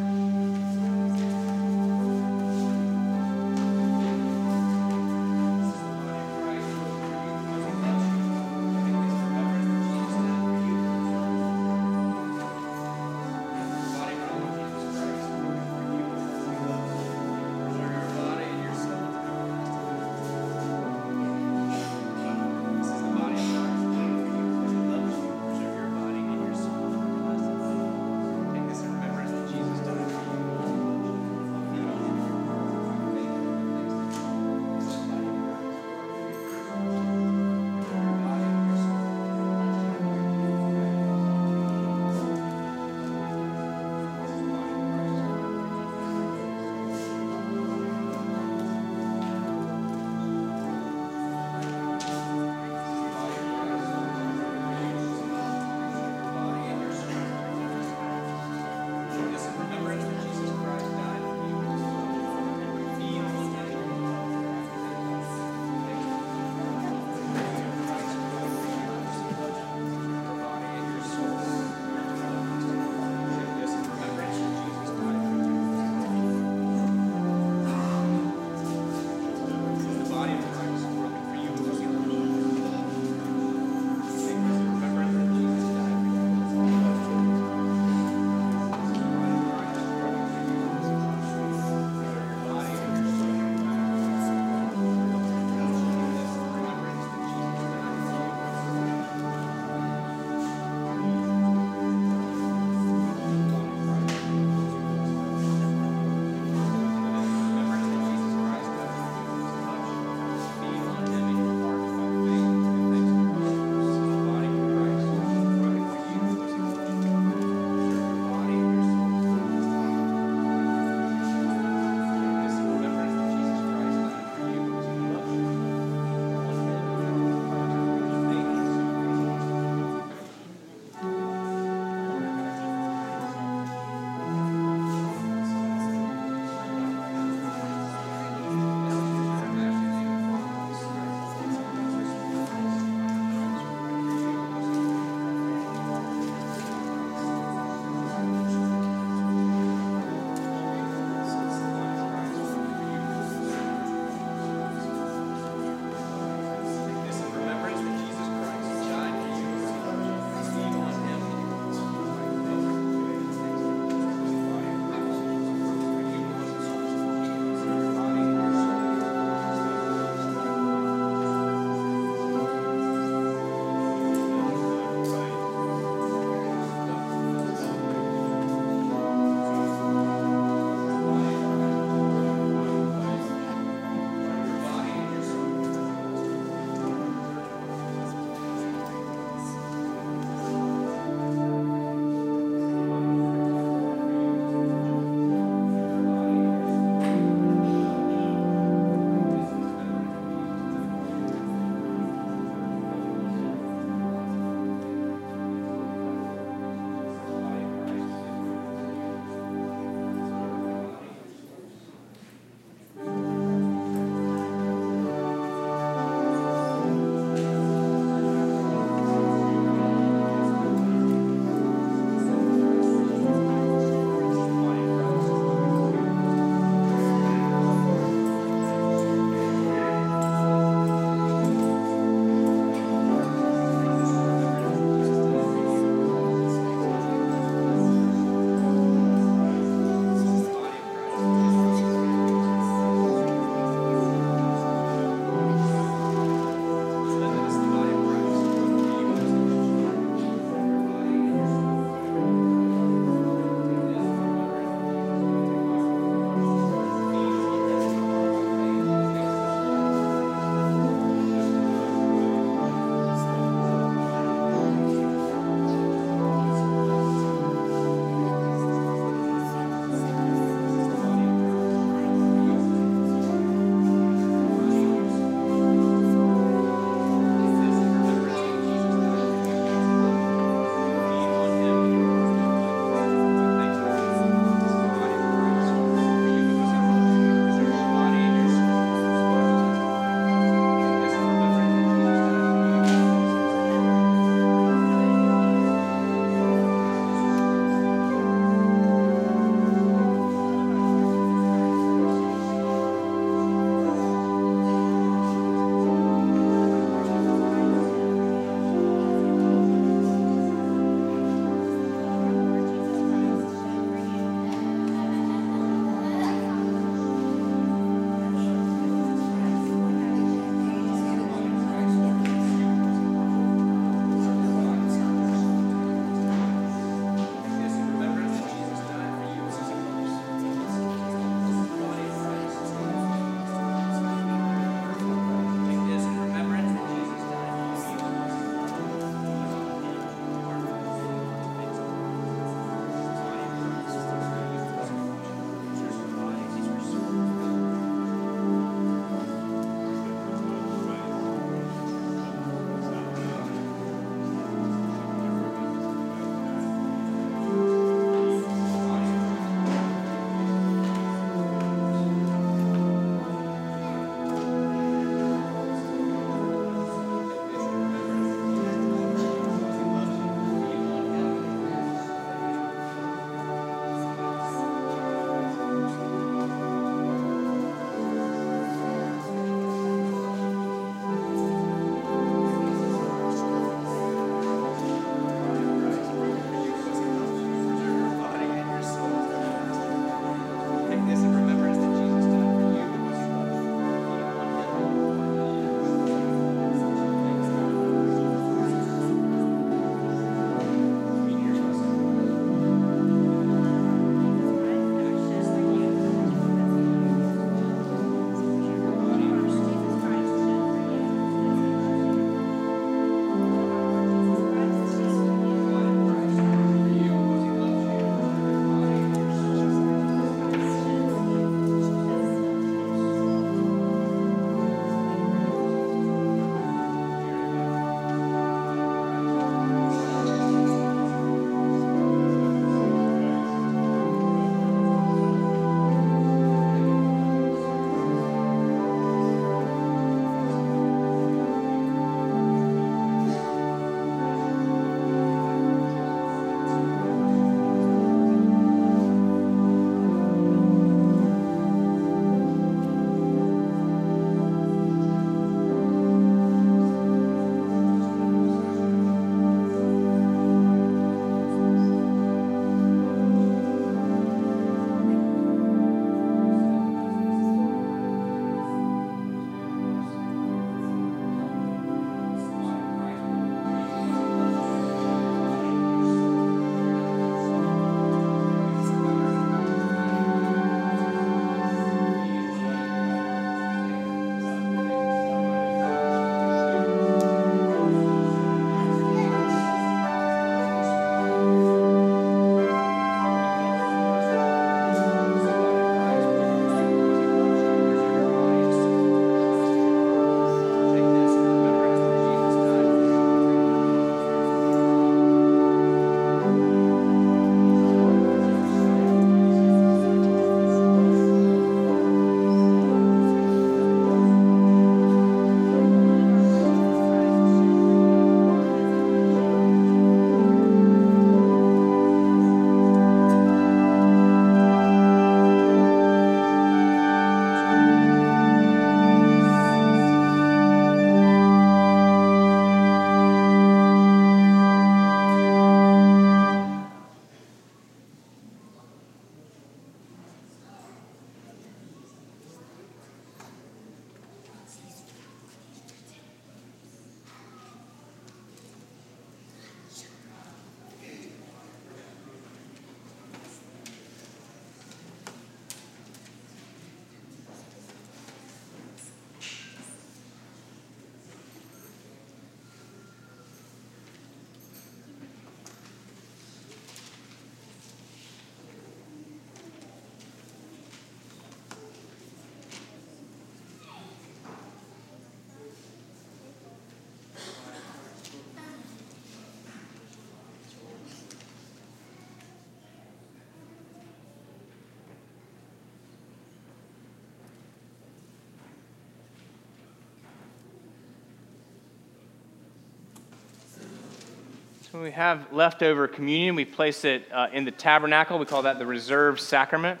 So we have leftover communion. We place it uh, in the tabernacle. We call that the reserved sacrament.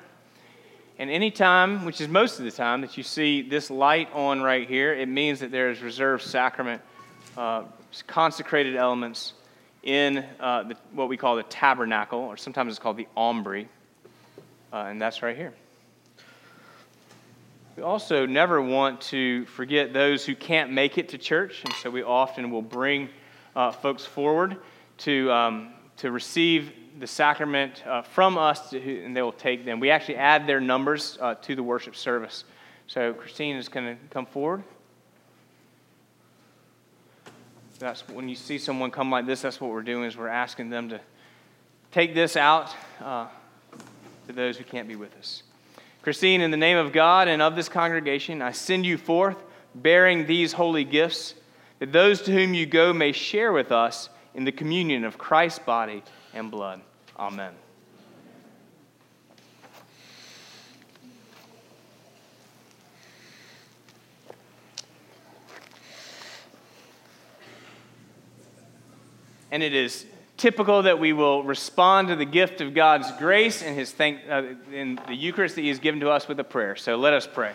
And any time, which is most of the time, that you see this light on right here, it means that there is reserved sacrament, uh, consecrated elements in uh, the, what we call the tabernacle, or sometimes it's called the aumbry. Uh, and that's right here. We also never want to forget those who can't make it to church, and so we often will bring uh, folks forward to, um, to receive the sacrament uh, from us, to, and they will take them. We actually add their numbers uh, to the worship service. So Christine is going to come forward. That's when you see someone come like this. That's what we're doing is we're asking them to take this out uh, to those who can't be with us. Christine, in the name of God and of this congregation, I send you forth bearing these holy gifts, that those to whom you go may share with us in the communion of Christ's body and blood. Amen. And it is typical that we will respond to the gift of God's grace and His thank, uh, in the Eucharist that He has given to us with a prayer. So let us pray.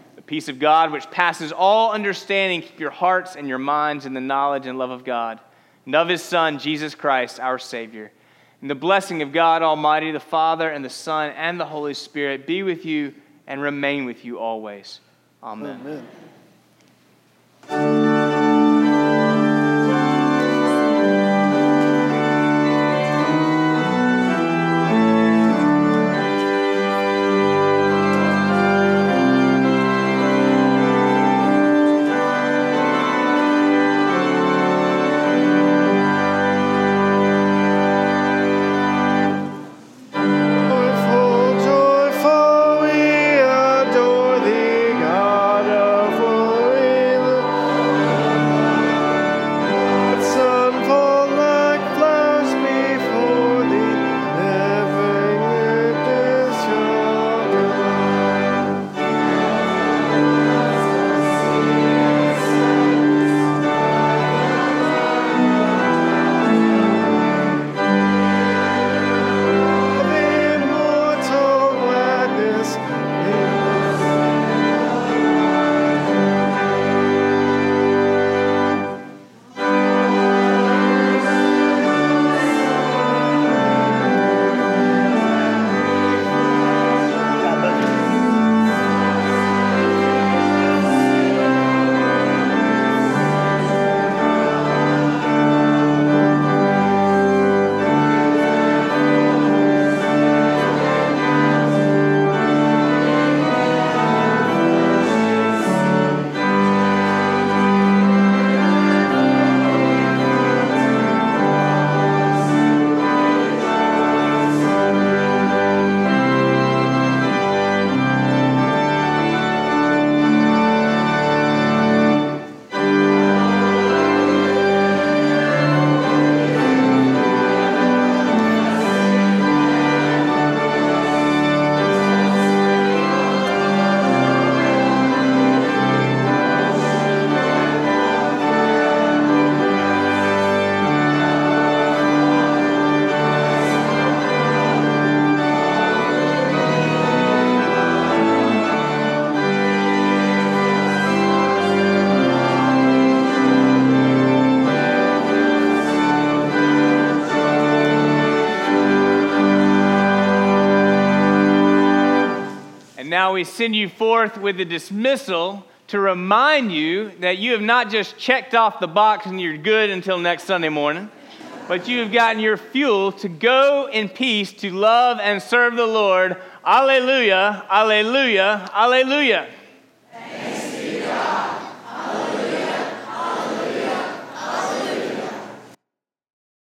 The peace of God, which passes all understanding, keep your hearts and your minds in the knowledge and love of God and of his Son, Jesus Christ, our Savior. And the blessing of God Almighty, the Father, and the Son, and the Holy Spirit be with you and remain with you always. Amen. Amen. We send you forth with a dismissal to remind you that you have not just checked off the box and you're good until next Sunday morning, but you have gotten your fuel to go in peace to love and serve the Lord. Alleluia, alleluia, alleluia.